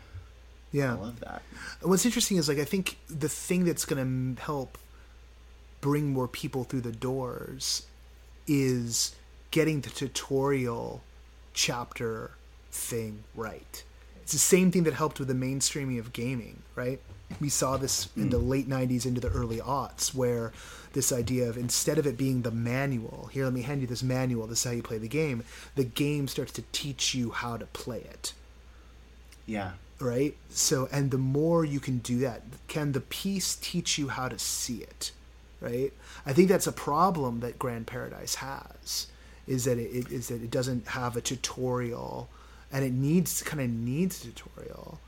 yeah i love that what's interesting is like i think the thing that's going to help bring more people through the doors is getting the tutorial chapter thing right. It's the same thing that helped with the mainstreaming of gaming, right? We saw this in the hmm. late 90s into the early aughts where this idea of instead of it being the manual, here let me hand you this manual, this is how you play the game, the game starts to teach you how to play it. Yeah. Right? So and the more you can do that, can the piece teach you how to see it? right? I think that's a problem that Grand Paradise has is that it, is that it doesn't have a tutorial and it needs kind of needs a tutorial.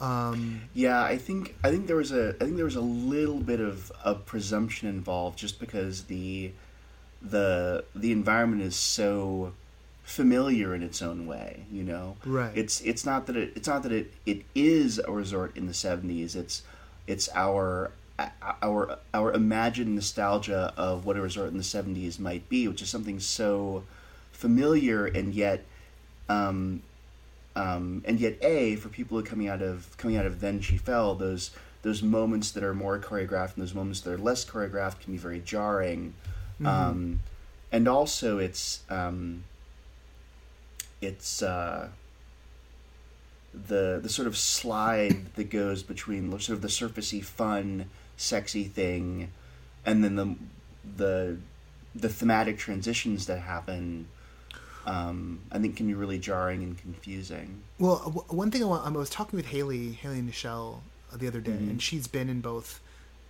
Um, yeah, I think I think there was a I think there was a little bit of a presumption involved just because the the the environment is so familiar in its own way, you know. Right. It's it's not that it it's not that it, it is a resort in the 70s. It's it's our our our imagined nostalgia of what a resort in the 70s might be, which is something so familiar and yet um, um, and yet a for people who are coming out of coming out of then she fell those those moments that are more choreographed and those moments that are less choreographed can be very jarring mm-hmm. um, and also it's um, it's uh, the the sort of slide that goes between sort of the surfacey fun sexy thing, and then the the the thematic transitions that happen. Um, I think can be really jarring and confusing. Well, w- one thing I, want, I was talking with Haley, Haley Nichelle, uh, the other day, mm-hmm. and she's been in both.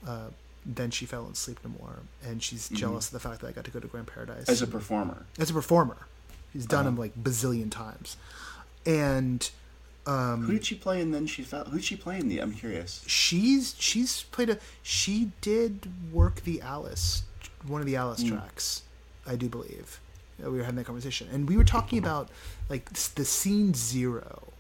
Uh, then she fell and sleep no more, and she's mm-hmm. jealous of the fact that I got to go to Grand Paradise as a performer. As a performer, she's done uh-huh. them like bazillion times, and um, Who did she play and then she fell? Who did she play in the? I'm curious. She's she's played a. She did work the Alice, one of the Alice mm. tracks, I do believe. We were having that conversation, and we were talking about like the scene zero,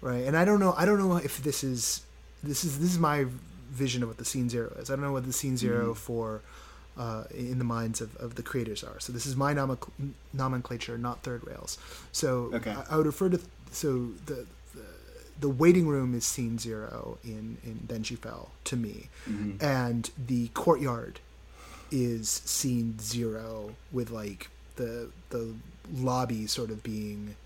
right? And I don't know. I don't know if this is this is this is my vision of what the scene zero is. I don't know what the scene 0 mm. for. Uh, in the minds of, of the creators are. So this is my nomenclature, not third rails. So okay. I, I, would refer to so the the waiting room is scene zero in in Then She Fell to me, mm-hmm. and the courtyard is scene zero with like the the lobby sort of being.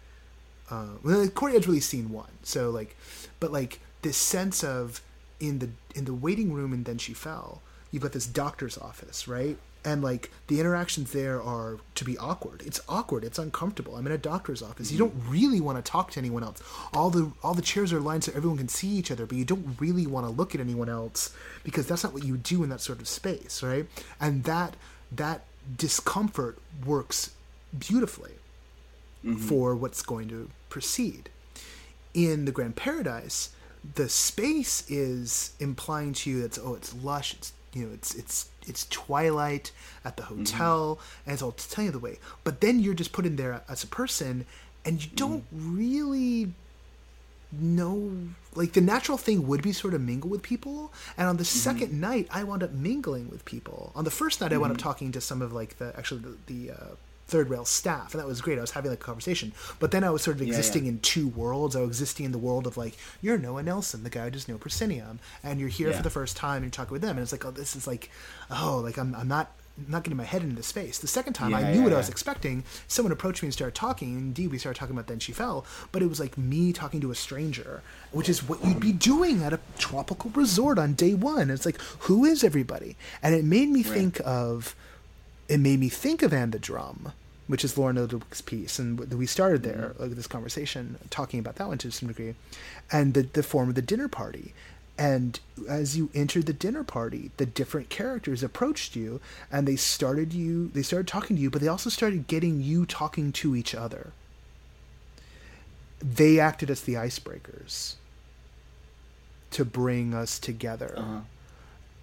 Uh, well, the courtyard's really scene one. So like, but like this sense of in the in the waiting room and Then She Fell, you've got this doctor's office, right? and like the interactions there are to be awkward it's awkward it's uncomfortable i'm in a doctor's office mm-hmm. you don't really want to talk to anyone else all the all the chairs are lined so everyone can see each other but you don't really want to look at anyone else because that's not what you do in that sort of space right and that that discomfort works beautifully mm-hmm. for what's going to proceed in the grand paradise the space is implying to you that oh it's lush it's you know it's it's it's twilight at the mm-hmm. hotel mm-hmm. and it's all to tell you the way but then you're just put in there as a person and you don't mm. really no like the natural thing would be sort of mingle with people and on the mm-hmm. second night i wound up mingling with people on the first night mm-hmm. i wound up mm-hmm. talking to some of like the actually the, the uh, third rail staff and that was great i was having like a conversation but then i was sort of existing yeah, yeah. in two worlds i was existing in the world of like you're noah nelson the guy who does no proscenium and you're here yeah. for the first time and you're talking with them and it's like oh this is like oh like i'm, I'm not not getting my head into the space. The second time, yeah, I knew yeah, what yeah. I was expecting. Someone approached me and started talking. Indeed, we started talking about Then She Fell, but it was like me talking to a stranger, which is what you'd be doing at a tropical resort on day one. It's like, who is everybody? And it made me right. think of, it made me think of And the Drum, which is Lauren Ludwig's piece, and we started there, mm-hmm. like this conversation, talking about that one to some degree, and the the form of the dinner party and as you entered the dinner party the different characters approached you and they started you they started talking to you but they also started getting you talking to each other. They acted as the icebreakers to bring us together. Uh-huh.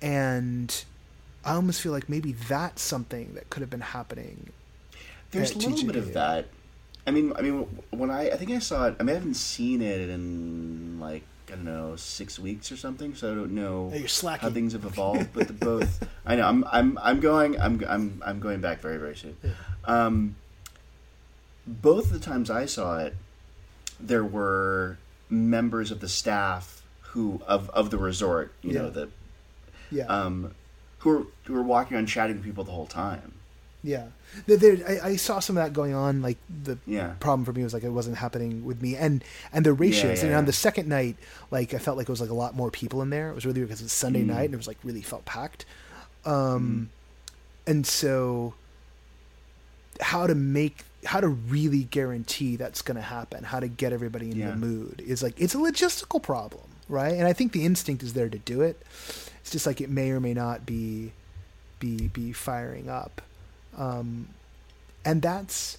and i almost feel like maybe that's something that could have been happening there's a little bit of that. I mean i mean when i i think i saw it i mean i haven't seen it in like I don't know six weeks or something. So I don't know how things have evolved. But the both, I know I'm I'm I'm going I'm I'm I'm going back very very soon. Yeah. Um, both of the times I saw it, there were members of the staff who of of the resort. You yeah. know the yeah. Um, who were who were walking around chatting with people the whole time. Yeah, there, there I, I, saw some of that going on. Like the yeah. problem for me was like it wasn't happening with me, and and the ratios. Yeah, yeah, and on the second night, like I felt like it was like a lot more people in there. It was really because it's Sunday mm. night, and it was like really felt packed. Um, mm. and so how to make how to really guarantee that's going to happen, how to get everybody in the mood is like it's a logistical problem, right? And I think the instinct is there to do it. It's just like it may or may not be be be firing up um, and that's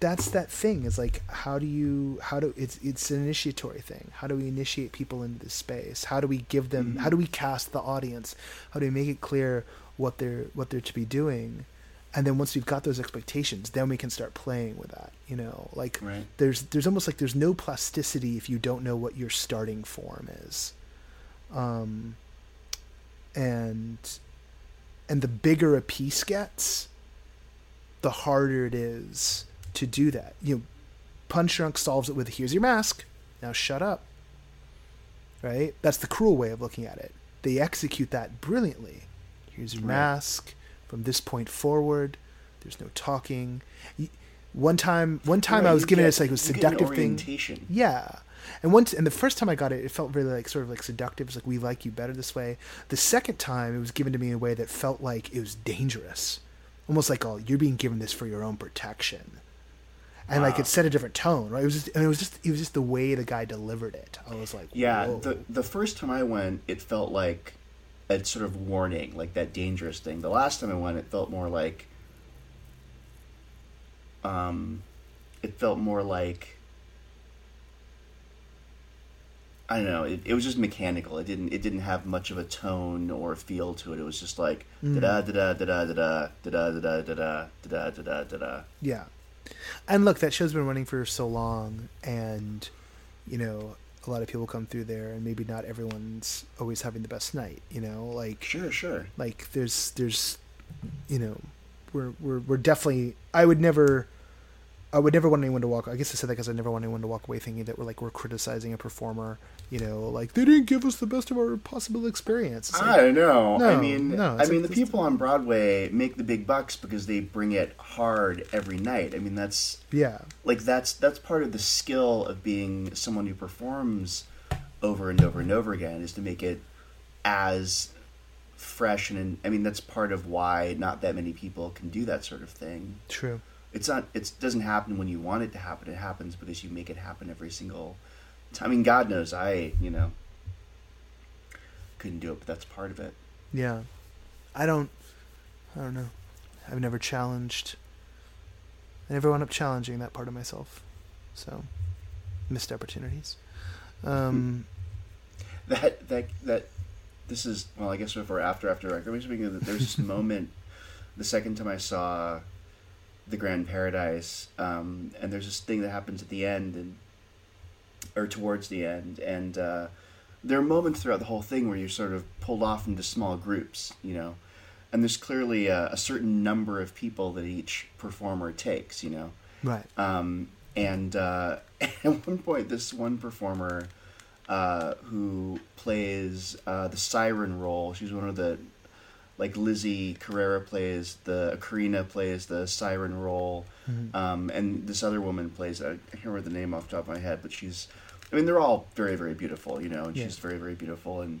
that's that thing. Is like how do you how do it's it's an initiatory thing. How do we initiate people into this space? How do we give them mm-hmm. how do we cast the audience? How do we make it clear what they're what they're to be doing? And then once we've got those expectations then we can start playing with that you know? Like right. there's there's almost like there's no plasticity if you don't know what your starting form is. Um and and the bigger a piece gets, the harder it is to do that. You know, Punchdrunk solves it with here's your mask. Now shut up. Right? That's the cruel way of looking at it. They execute that brilliantly. Here's your right. mask. From this point forward, there's no talking. One time, one time right, I was given get, this like a seductive thing. Yeah, and once, and the first time I got it, it felt really like sort of like seductive. It's like we like you better this way. The second time, it was given to me in a way that felt like it was dangerous, almost like oh, you're being given this for your own protection. And wow. like it set a different tone, right? It was just, and it was just, it was just the way the guy delivered it. I was like, yeah. Whoa. The the first time I went, it felt like a sort of warning, like that dangerous thing. The last time I went, it felt more like, um, it felt more like I don't know. It, it was just mechanical. It didn't. It didn't have much of a tone or a feel to it. It was just like mm. da da da da da da da da da da da da da da da. Yeah, and look, that show's been running for so long, and you know, a lot of people come through there, and maybe not everyone's always having the best night. You know, like sure, sure. Like there's there's, you know, we're we're we're definitely. I would never I would never want anyone to walk. I guess I said that because I never want anyone to walk away thinking that we're like we're criticizing a performer. You know, like they didn't give us the best of our possible experience. Like, I don't know. No, I mean, no, I mean, like, the people on Broadway make the big bucks because they bring it hard every night. I mean, that's yeah, like that's that's part of the skill of being someone who performs over and over and over again is to make it as fresh and I mean that's part of why not that many people can do that sort of thing. True it's not it doesn't happen when you want it to happen. It happens because you make it happen every single time i mean god knows i you know couldn't do it but that's part of it. Yeah. I don't i don't know. I've never challenged i never wound up challenging that part of myself. So missed opportunities. Um that that that this is well i guess if we're after after record speaking that there's this moment the second time i saw the Grand Paradise, um, and there's this thing that happens at the end, and or towards the end, and uh, there are moments throughout the whole thing where you're sort of pulled off into small groups, you know, and there's clearly a, a certain number of people that each performer takes, you know, right. um, and uh, at one point, this one performer uh, who plays uh, the siren role, she's one of the like Lizzie Carena plays the Carena plays the siren role, mm-hmm. um, and this other woman plays I can't remember the name off the top of my head, but she's I mean they're all very very beautiful, you know, and yeah. she's very very beautiful and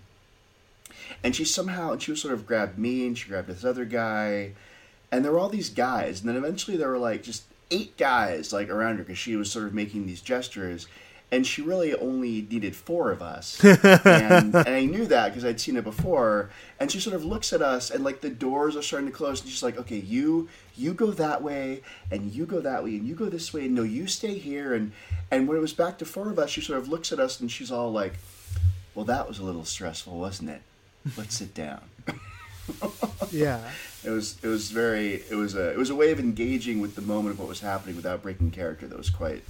and she somehow and she was sort of grabbed me and she grabbed this other guy, and there were all these guys, and then eventually there were like just eight guys like around her because she was sort of making these gestures and she really only needed four of us. and, and, I knew that because I'd seen it before. And she sort of looks at us, and like the doors are starting to close, and she's like, "Okay, you you go that way, and you go that way, and you go this way. And no, you stay here." And and when it was back to four of us, she sort of looks at us, and she's all like, "Well, that was a little stressful, wasn't it? Let's sit down." yeah. It was it was very it was a it was a way of engaging with the moment of what was happening without breaking character that was quite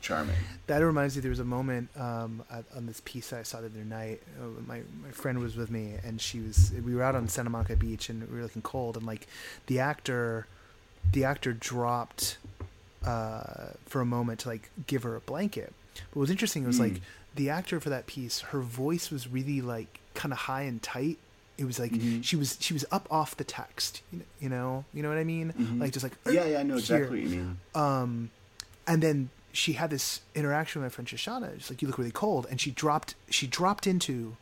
charming. That reminds me, there was a moment um, on this piece I saw the other night. Uh, my my friend was with me, and she was. We were out on Santa Monica Beach, and we were looking cold, and like the actor, the actor dropped uh, for a moment to like give her a blanket. But what was interesting was mm. like the actor for that piece, her voice was really like kind of high and tight. It was like mm-hmm. she was she was up off the text, you know, you know what I mean? Mm-hmm. Like just like yeah, yeah, I know exactly what you mean. Um, and then she had this interaction with my friend Shoshana. She's like, "You look really cold," and she dropped she dropped into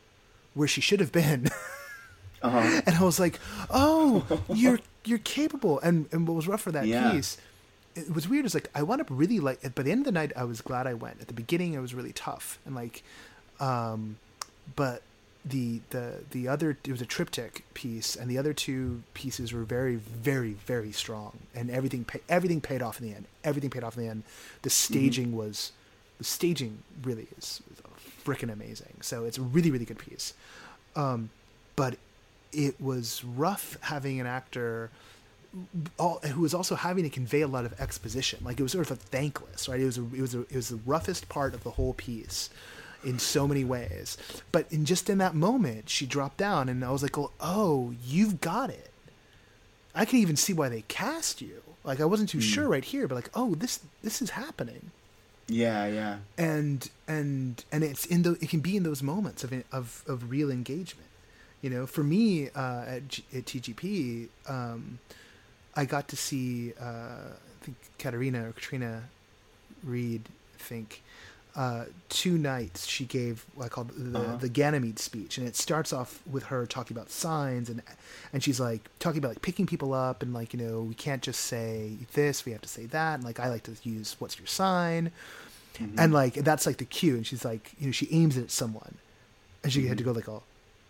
where she should have been. uh-huh. And I was like, "Oh, you're you're capable." And and what was rough for that yeah. piece, it was weird. Is like I wound up really like. By the end of the night, I was glad I went. At the beginning, it was really tough, and like, um, but the the the other it was a triptych piece and the other two pieces were very very very strong and everything pay, everything paid off in the end. Everything paid off in the end. The mm-hmm. staging mm-hmm. was the staging really is, is freaking amazing. So it's a really really good piece. Um, but it was rough having an actor all, who was also having to convey a lot of exposition. Like it was sort of a thankless right? It was a, it was a, it was the roughest part of the whole piece in so many ways. But in just in that moment, she dropped down, and I was like, "Oh, oh you've got it." I can even see why they cast you. Like I wasn't too mm. sure right here, but like, oh, this this is happening. Yeah, yeah. And and and it's in the it can be in those moments of of of real engagement. You know, for me uh, at, G, at TGP, um, I got to see uh, I think Katerina or Katrina Reed, I think uh, two nights she gave what I call the, uh-huh. the Ganymede speech, and it starts off with her talking about signs, and and she's like talking about like picking people up, and like you know we can't just say this, we have to say that, and like I like to use what's your sign, mm-hmm. and like that's like the cue, and she's like you know she aims it at someone, and she mm-hmm. had to go like oh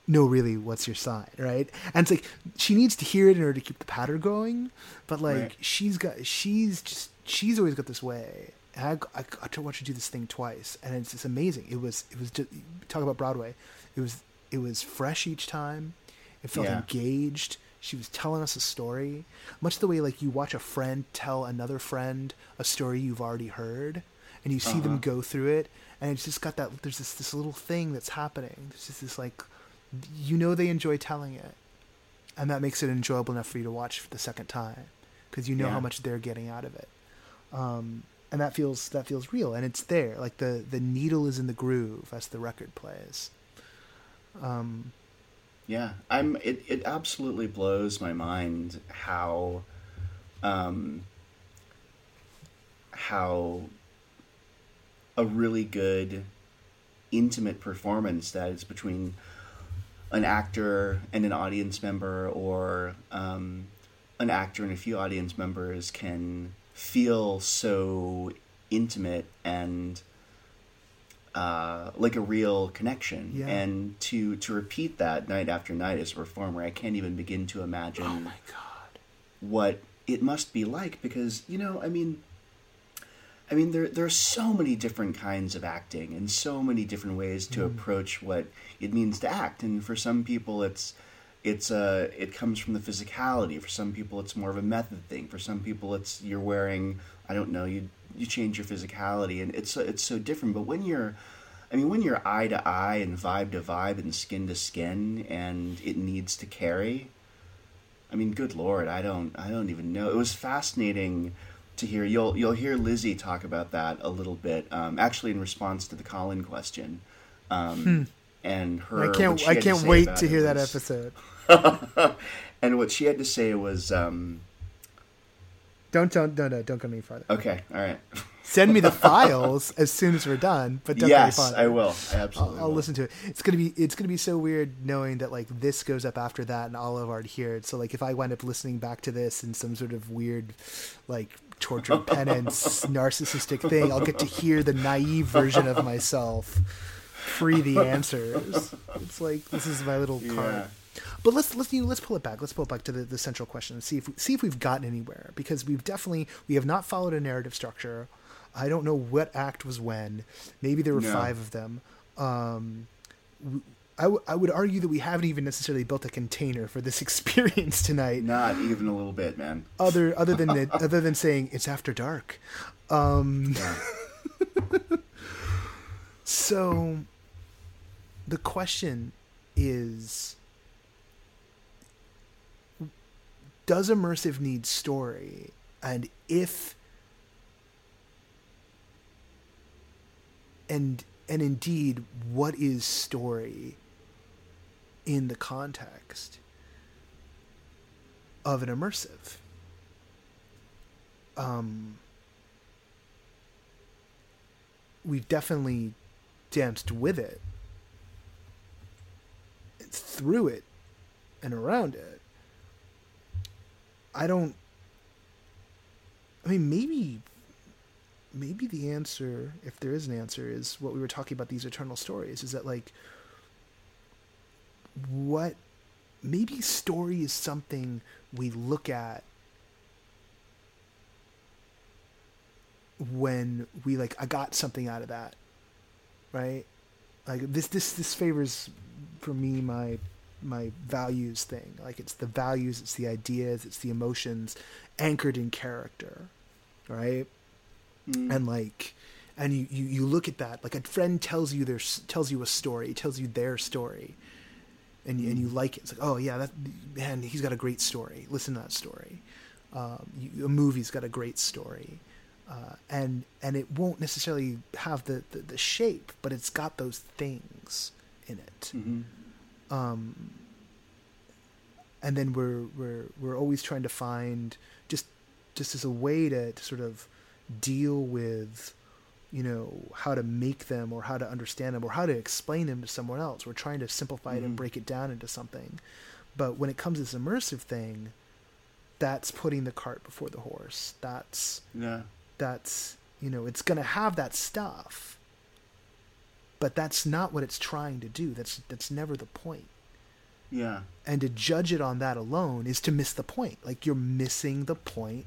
no really what's your sign right and it's like she needs to hear it in order to keep the pattern going but like right. she's got she's just she's always got this way and I, I, I to you her do this thing twice, and it's just amazing. It was it was just, talk about Broadway. It was it was fresh each time. It felt yeah. engaged. She was telling us a story, much the way like you watch a friend tell another friend a story you've already heard, and you see uh-huh. them go through it, and it's just got that. There's this this little thing that's happening. There's just this like, you know, they enjoy telling it, and that makes it enjoyable enough for you to watch for the second time because you know yeah. how much they're getting out of it. Um, and that feels that feels real and it's there. Like the the needle is in the groove as the record plays. Um yeah i'm it, it absolutely blows my mind how um how a really good intimate performance that is between an actor and an audience member or um, an actor and a few audience members can feel so intimate and uh, like a real connection. Yeah. And to to repeat that night after night as a performer, I can't even begin to imagine. Oh my god, what it must be like because you know, I mean. I mean, there there are so many different kinds of acting and so many different ways to mm. approach what it means to act. And for some people, it's it's a it comes from the physicality for some people it's more of a method thing for some people it's you're wearing i don't know you you change your physicality, and it's it's so different. But when you're I mean, when you're eye to eye and vibe to vibe and skin to skin, and it needs to carry. I mean, good lord, I don't, I don't even know. It was fascinating to hear. You'll, you'll hear Lizzie talk about that a little bit. Um, actually, in response to the Colin question, um, hmm. And her. I can't, I can't to wait to hear was, that episode. and what she had to say was. Um, don't, don't, no, no, don't go any farther. Okay, all right. Send me the files as soon as we're done. But don't yes, I will. I absolutely. I'll, I'll will. listen to it. It's gonna be it's gonna be so weird knowing that like this goes up after that, and all of already heard. So like if I wind up listening back to this in some sort of weird, like tortured penance, narcissistic thing, I'll get to hear the naive version of myself free the answers. It's like this is my little yeah. card. But let's let's you know, let's pull it back. Let's pull it back to the, the central question and see if we, see if we've gotten anywhere because we've definitely we have not followed a narrative structure. I don't know what act was when. Maybe there were no. five of them. Um, I, w- I would argue that we haven't even necessarily built a container for this experience tonight. Not even a little bit, man. Other other than the, other than saying it's after dark. Um, yeah. So the question is does immersive need story? And if and and indeed what is story in the context of an immersive? Um, we've definitely danced with it through it and around it i don't i mean maybe maybe the answer, if there is an answer, is what we were talking about these eternal stories. Is that like what maybe story is something we look at when we like I got something out of that. Right? Like this this this favors for me my my values thing. Like it's the values, it's the ideas, it's the emotions anchored in character. Right? mm. and like and you, you you look at that like a friend tells you their tells you a story tells you their story and you, and you mm. like it it's like oh yeah that man he's got a great story listen to that story um, you, a movie's got a great story uh, and and it won't necessarily have the, the, the, shape but it's got those things in it mm-hmm. um, and then we're we're we're always trying to find just just as a way to, to sort of deal with you know how to make them or how to understand them or how to explain them to someone else we're trying to simplify mm-hmm. it and mm-hmm. break it down into something but when it comes to this immersive thing that's putting the cart before the horse that's yeah that's you know it's going to have that stuff. But that's not what it's trying to do. That's that's never the point. Yeah. And to judge it on that alone is to miss the point. Like you're missing the point.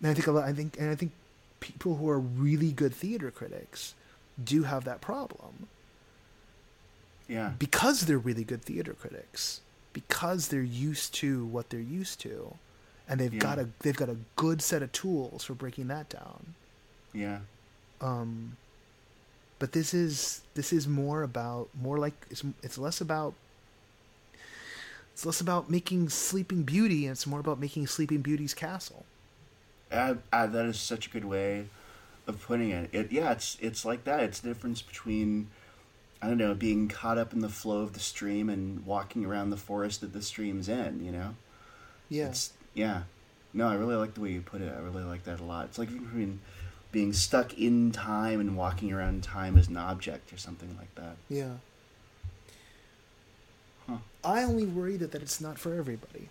and I think a lot, I think, and I think people who are really good theater critics do have that problem. Yeah. Because they're really good theater critics, because they're used to what they're used to, and they've yeah. got a they've got a good set of tools for breaking that down. Yeah. Um. But this is this is more about more like it's it's less about it's less about making Sleeping Beauty and it's more about making Sleeping Beauty's castle. I, I, that is such a good way of putting it. It yeah, it's it's like that. It's the difference between I don't know being caught up in the flow of the stream and walking around the forest that the stream's in. You know. Yeah. It's, yeah. No, I really like the way you put it. I really like that a lot. It's like between being stuck in time and walking around time as an object or something like that. Yeah. Huh. I only worry that, that it's not for everybody.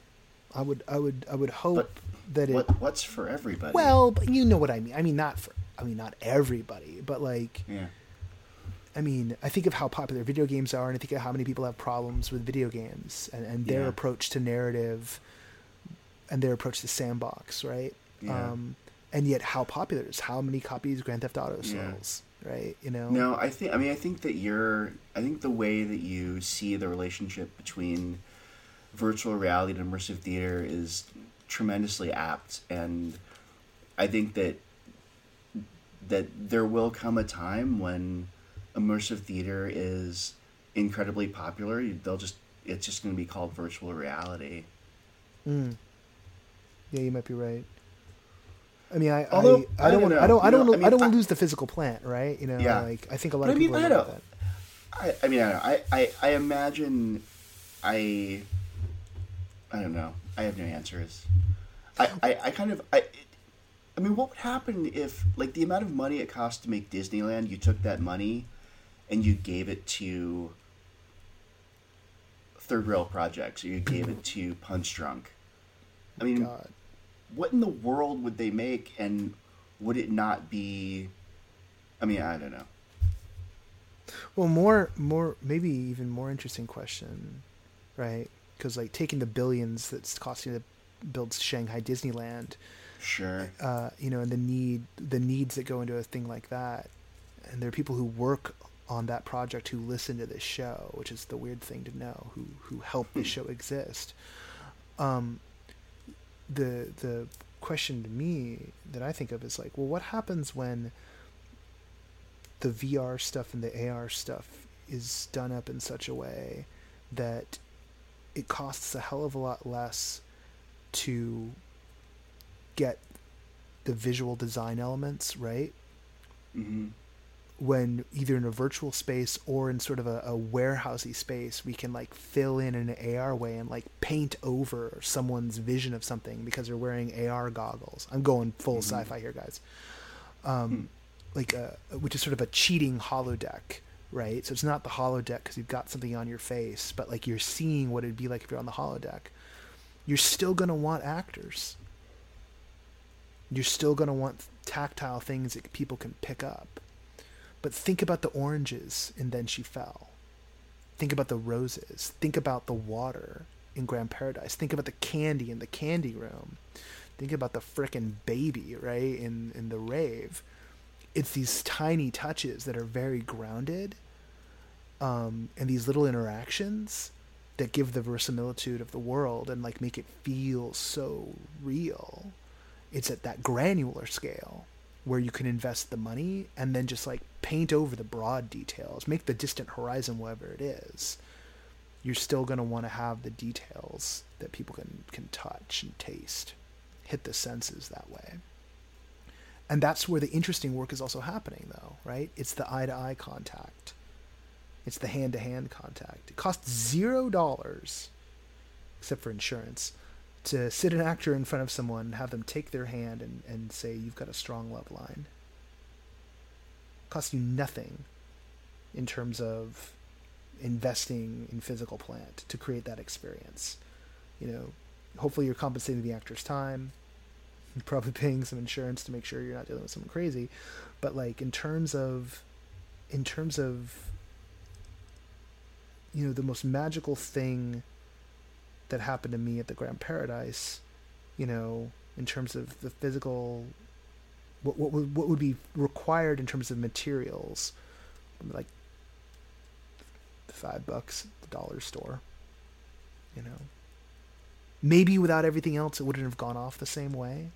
I would I would I would hope but that it what, what's for everybody. Well, but you know what I mean. I mean not for I mean not everybody, but like yeah. I mean, I think of how popular video games are, and I think of how many people have problems with video games and, and their yeah. approach to narrative and their approach to sandbox, right? Yeah. Um, and yet, how popular is how many copies Grand Theft Auto sells, yeah. right? You know. No, I think. I mean, I think that you're. I think the way that you see the relationship between virtual reality and immersive theater is tremendously apt and I think that that there will come a time when immersive theater is incredibly popular. They'll just it's just going to be called virtual reality. Mm. Yeah, you might be right. I mean, I Although, I, I, don't want I don't I don't know, I, I don't want to lose the physical plant, right? You know, Yeah. like I think a lot But of I mean, people I don't- that. I, I mean, I, don't know. I, I, I imagine I I don't know. I have no answers. I, I, I kind of I I mean, what would happen if like the amount of money it costs to make Disneyland, you took that money and you gave it to third rail projects or you gave it to Punchdrunk? I mean, God. What in the world would they make and would it not be I mean, I don't know. Well, more, more, maybe even more interesting question, right? Because like taking the billions that's costing to build Shanghai Disneyland, Sure. uh, you know, and the need, the needs that go into a thing like that, and there are people who work on that project who listen to this show, which is the weird thing to know, who who help this show exist. Um, the the question to me that I think of is like, well, what happens when the VR stuff and the AR stuff is done up in such a way that it costs a hell of a lot less to get the visual design elements right? Hmm when either in a virtual space or in sort of a, a warehousey space we can like fill in an AR way and like paint over someone's vision of something because they're wearing AR goggles. I'm going full sci-fi here, guys. Um, like a, which is sort of a cheating holodeck, right? So it's not the holodeck because you've got something on your face, but like you're seeing what it'd be like if you're on the holodeck. You're still gonna want actors. You're still gonna want tactile things that people can pick up. But think about the oranges and Then She Fell. Think about the roses. Think about the water in Grand Paradise. Think about the candy in the candy room. Think about the frickin' baby, right, in, in the rave. It's these tiny touches that are very grounded um, and these little interactions that give the verisimilitude of the world and like make it feel so real. It's at that granular scale where you can invest the money and then just like paint over the broad details, make the distant horizon whatever it is. You're still going to want to have the details that people can can touch and taste, hit the senses that way. And that's where the interesting work is also happening though, right? It's the eye to eye contact. It's the hand to hand contact. It costs zero dollars, except for insurance, to sit an actor in front of someone, have them take their hand and, and say, You've got a strong love line. Costs you nothing in terms of investing in physical plant to create that experience. You know, hopefully you're compensating the actor's time. You're probably paying some insurance to make sure you're not dealing with someone crazy. But like in terms of in terms of you know, the most magical thing that happened to me at the Grand Paradise, you know, in terms of the physical, what what would what would be required in terms of materials, like five bucks at the dollar store, you know. Maybe without everything else, it wouldn't have gone off the same way.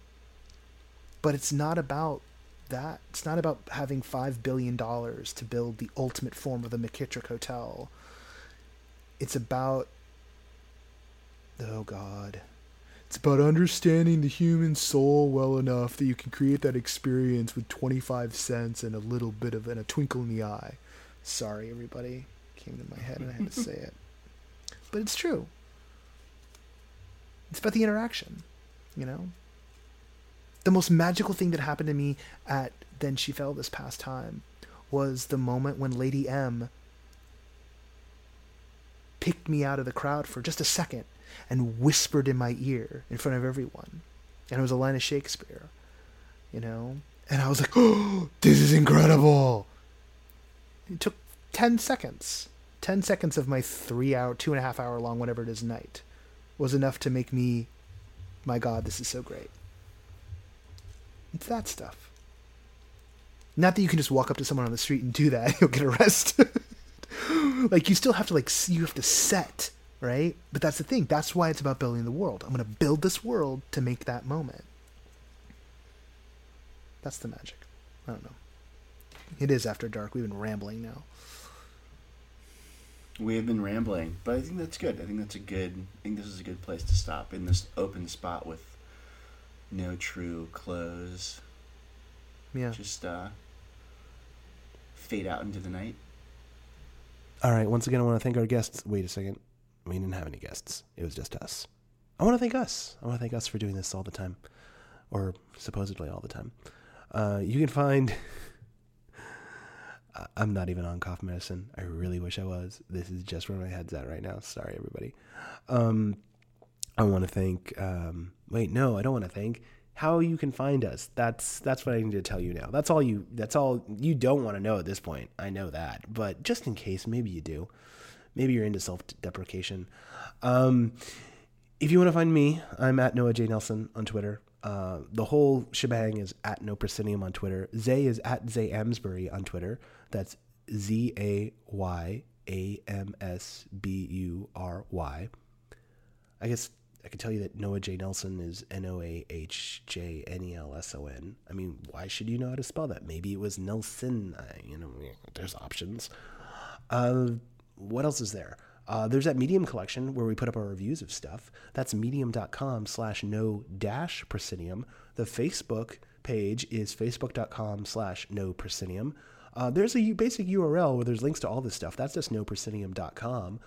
But it's not about that. It's not about having five billion dollars to build the ultimate form of the McKittrick Hotel. It's about oh god. It's about understanding the human soul well enough that you can create that experience with 25 cents and a little bit of and a twinkle in the eye. Sorry everybody. Came to my head and i had to say it. But it's true. It's about the interaction you know? The most magical thing that happened to me at then she fell this past time was the moment when lady m picked me out of the crowd for just a second and whispered in my ear in front of everyone. And it was a line of Shakespeare, you know? And I was like, oh, this is incredible. It took 10 seconds. 10 seconds of my three hour, two and a half hour long, whatever it is, night was enough to make me, my God, this is so great. It's that stuff. Not that you can just walk up to someone on the street and do that, you'll get arrested. like you still have to like you have to set right but that's the thing that's why it's about building the world i'm going to build this world to make that moment That's the magic. I don't know. It is after dark. We've been rambling now. We have been rambling, but I think that's good. I think that's a good. I think this is a good place to stop in this open spot with no true close. Yeah. Just uh, fade out into the night. All right. Once again, I want to thank our guests. Wait a second. We didn't have any guests. It was just us. I want to thank us. I want to thank us for doing this all the time, or supposedly all the time. Uh, you can find. I'm not even on cough medicine. I really wish I was. This is just where my head's at right now. Sorry, everybody. Um, I want to thank. Um, wait, no, I don't want to thank. How you can find us. That's that's what I need to tell you now. That's all you. That's all you don't want to know at this point. I know that, but just in case, maybe you do. Maybe you're into self-deprecation. Um, if you want to find me, I'm at Noah J Nelson on Twitter. Uh, the whole shebang is at No Proscenium on Twitter. Zay is at Zay Amsbury on Twitter. That's Z A Y A M S B U R Y. I guess I could tell you that Noah J. Nelson is N O A H J N E L S O N. I mean, why should you know how to spell that? Maybe it was Nelson. Uh, you know, there's options. Uh, what else is there? Uh, there's that Medium collection where we put up our reviews of stuff. That's medium.com slash no dash proscenium. The Facebook page is facebook.com slash no proscenium. Uh, there's a basic URL where there's links to all this stuff. That's just noproscenium.com.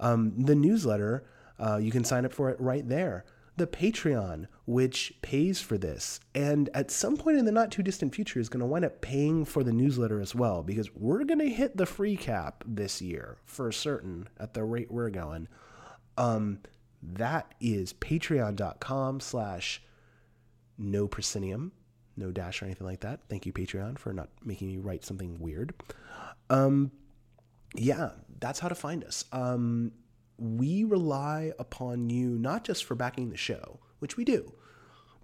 Um, the newsletter, uh, you can sign up for it right there. The Patreon, which pays for this, and at some point in the not too distant future is going to wind up paying for the newsletter as well, because we're going to hit the free cap this year for certain at the rate we're going. Um, that is patreon.com slash no proscenium no dash or anything like that. Thank you, Patreon, for not making me write something weird. Um, yeah, that's how to find us. Um, we rely upon you not just for backing the show, which we do,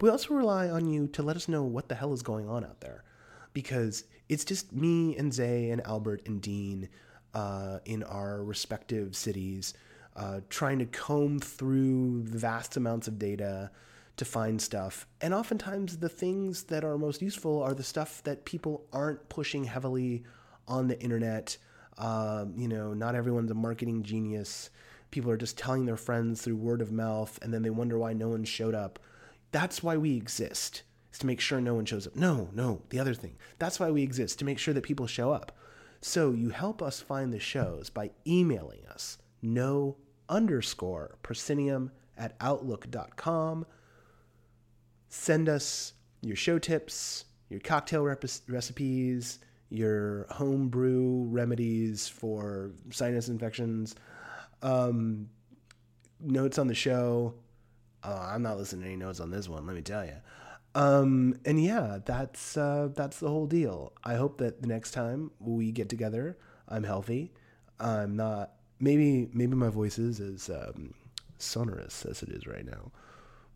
we also rely on you to let us know what the hell is going on out there. Because it's just me and Zay and Albert and Dean uh, in our respective cities uh, trying to comb through vast amounts of data to find stuff. And oftentimes, the things that are most useful are the stuff that people aren't pushing heavily on the internet. Um, you know, not everyone's a marketing genius. People are just telling their friends through word of mouth, and then they wonder why no one showed up. That's why we exist, is to make sure no one shows up. No, no, the other thing. That's why we exist, to make sure that people show up. So you help us find the shows by emailing us no underscore proscenium at outlook.com send us your show tips, your cocktail rep- recipes, your homebrew remedies for sinus infections, um, notes on the show. Uh, I'm not listening to any notes on this one, let me tell you. Um, and yeah, that's uh, that's the whole deal. I hope that the next time we get together, I'm healthy. I'm not. Maybe maybe my voice is as um, sonorous as it is right now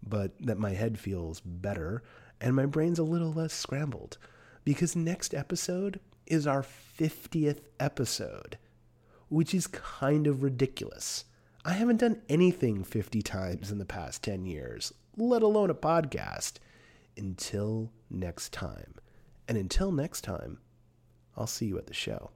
but that my head feels better and my brain's a little less scrambled. Because next episode is our 50th episode, which is kind of ridiculous. I haven't done anything 50 times in the past 10 years, let alone a podcast. Until next time. And until next time, I'll see you at the show.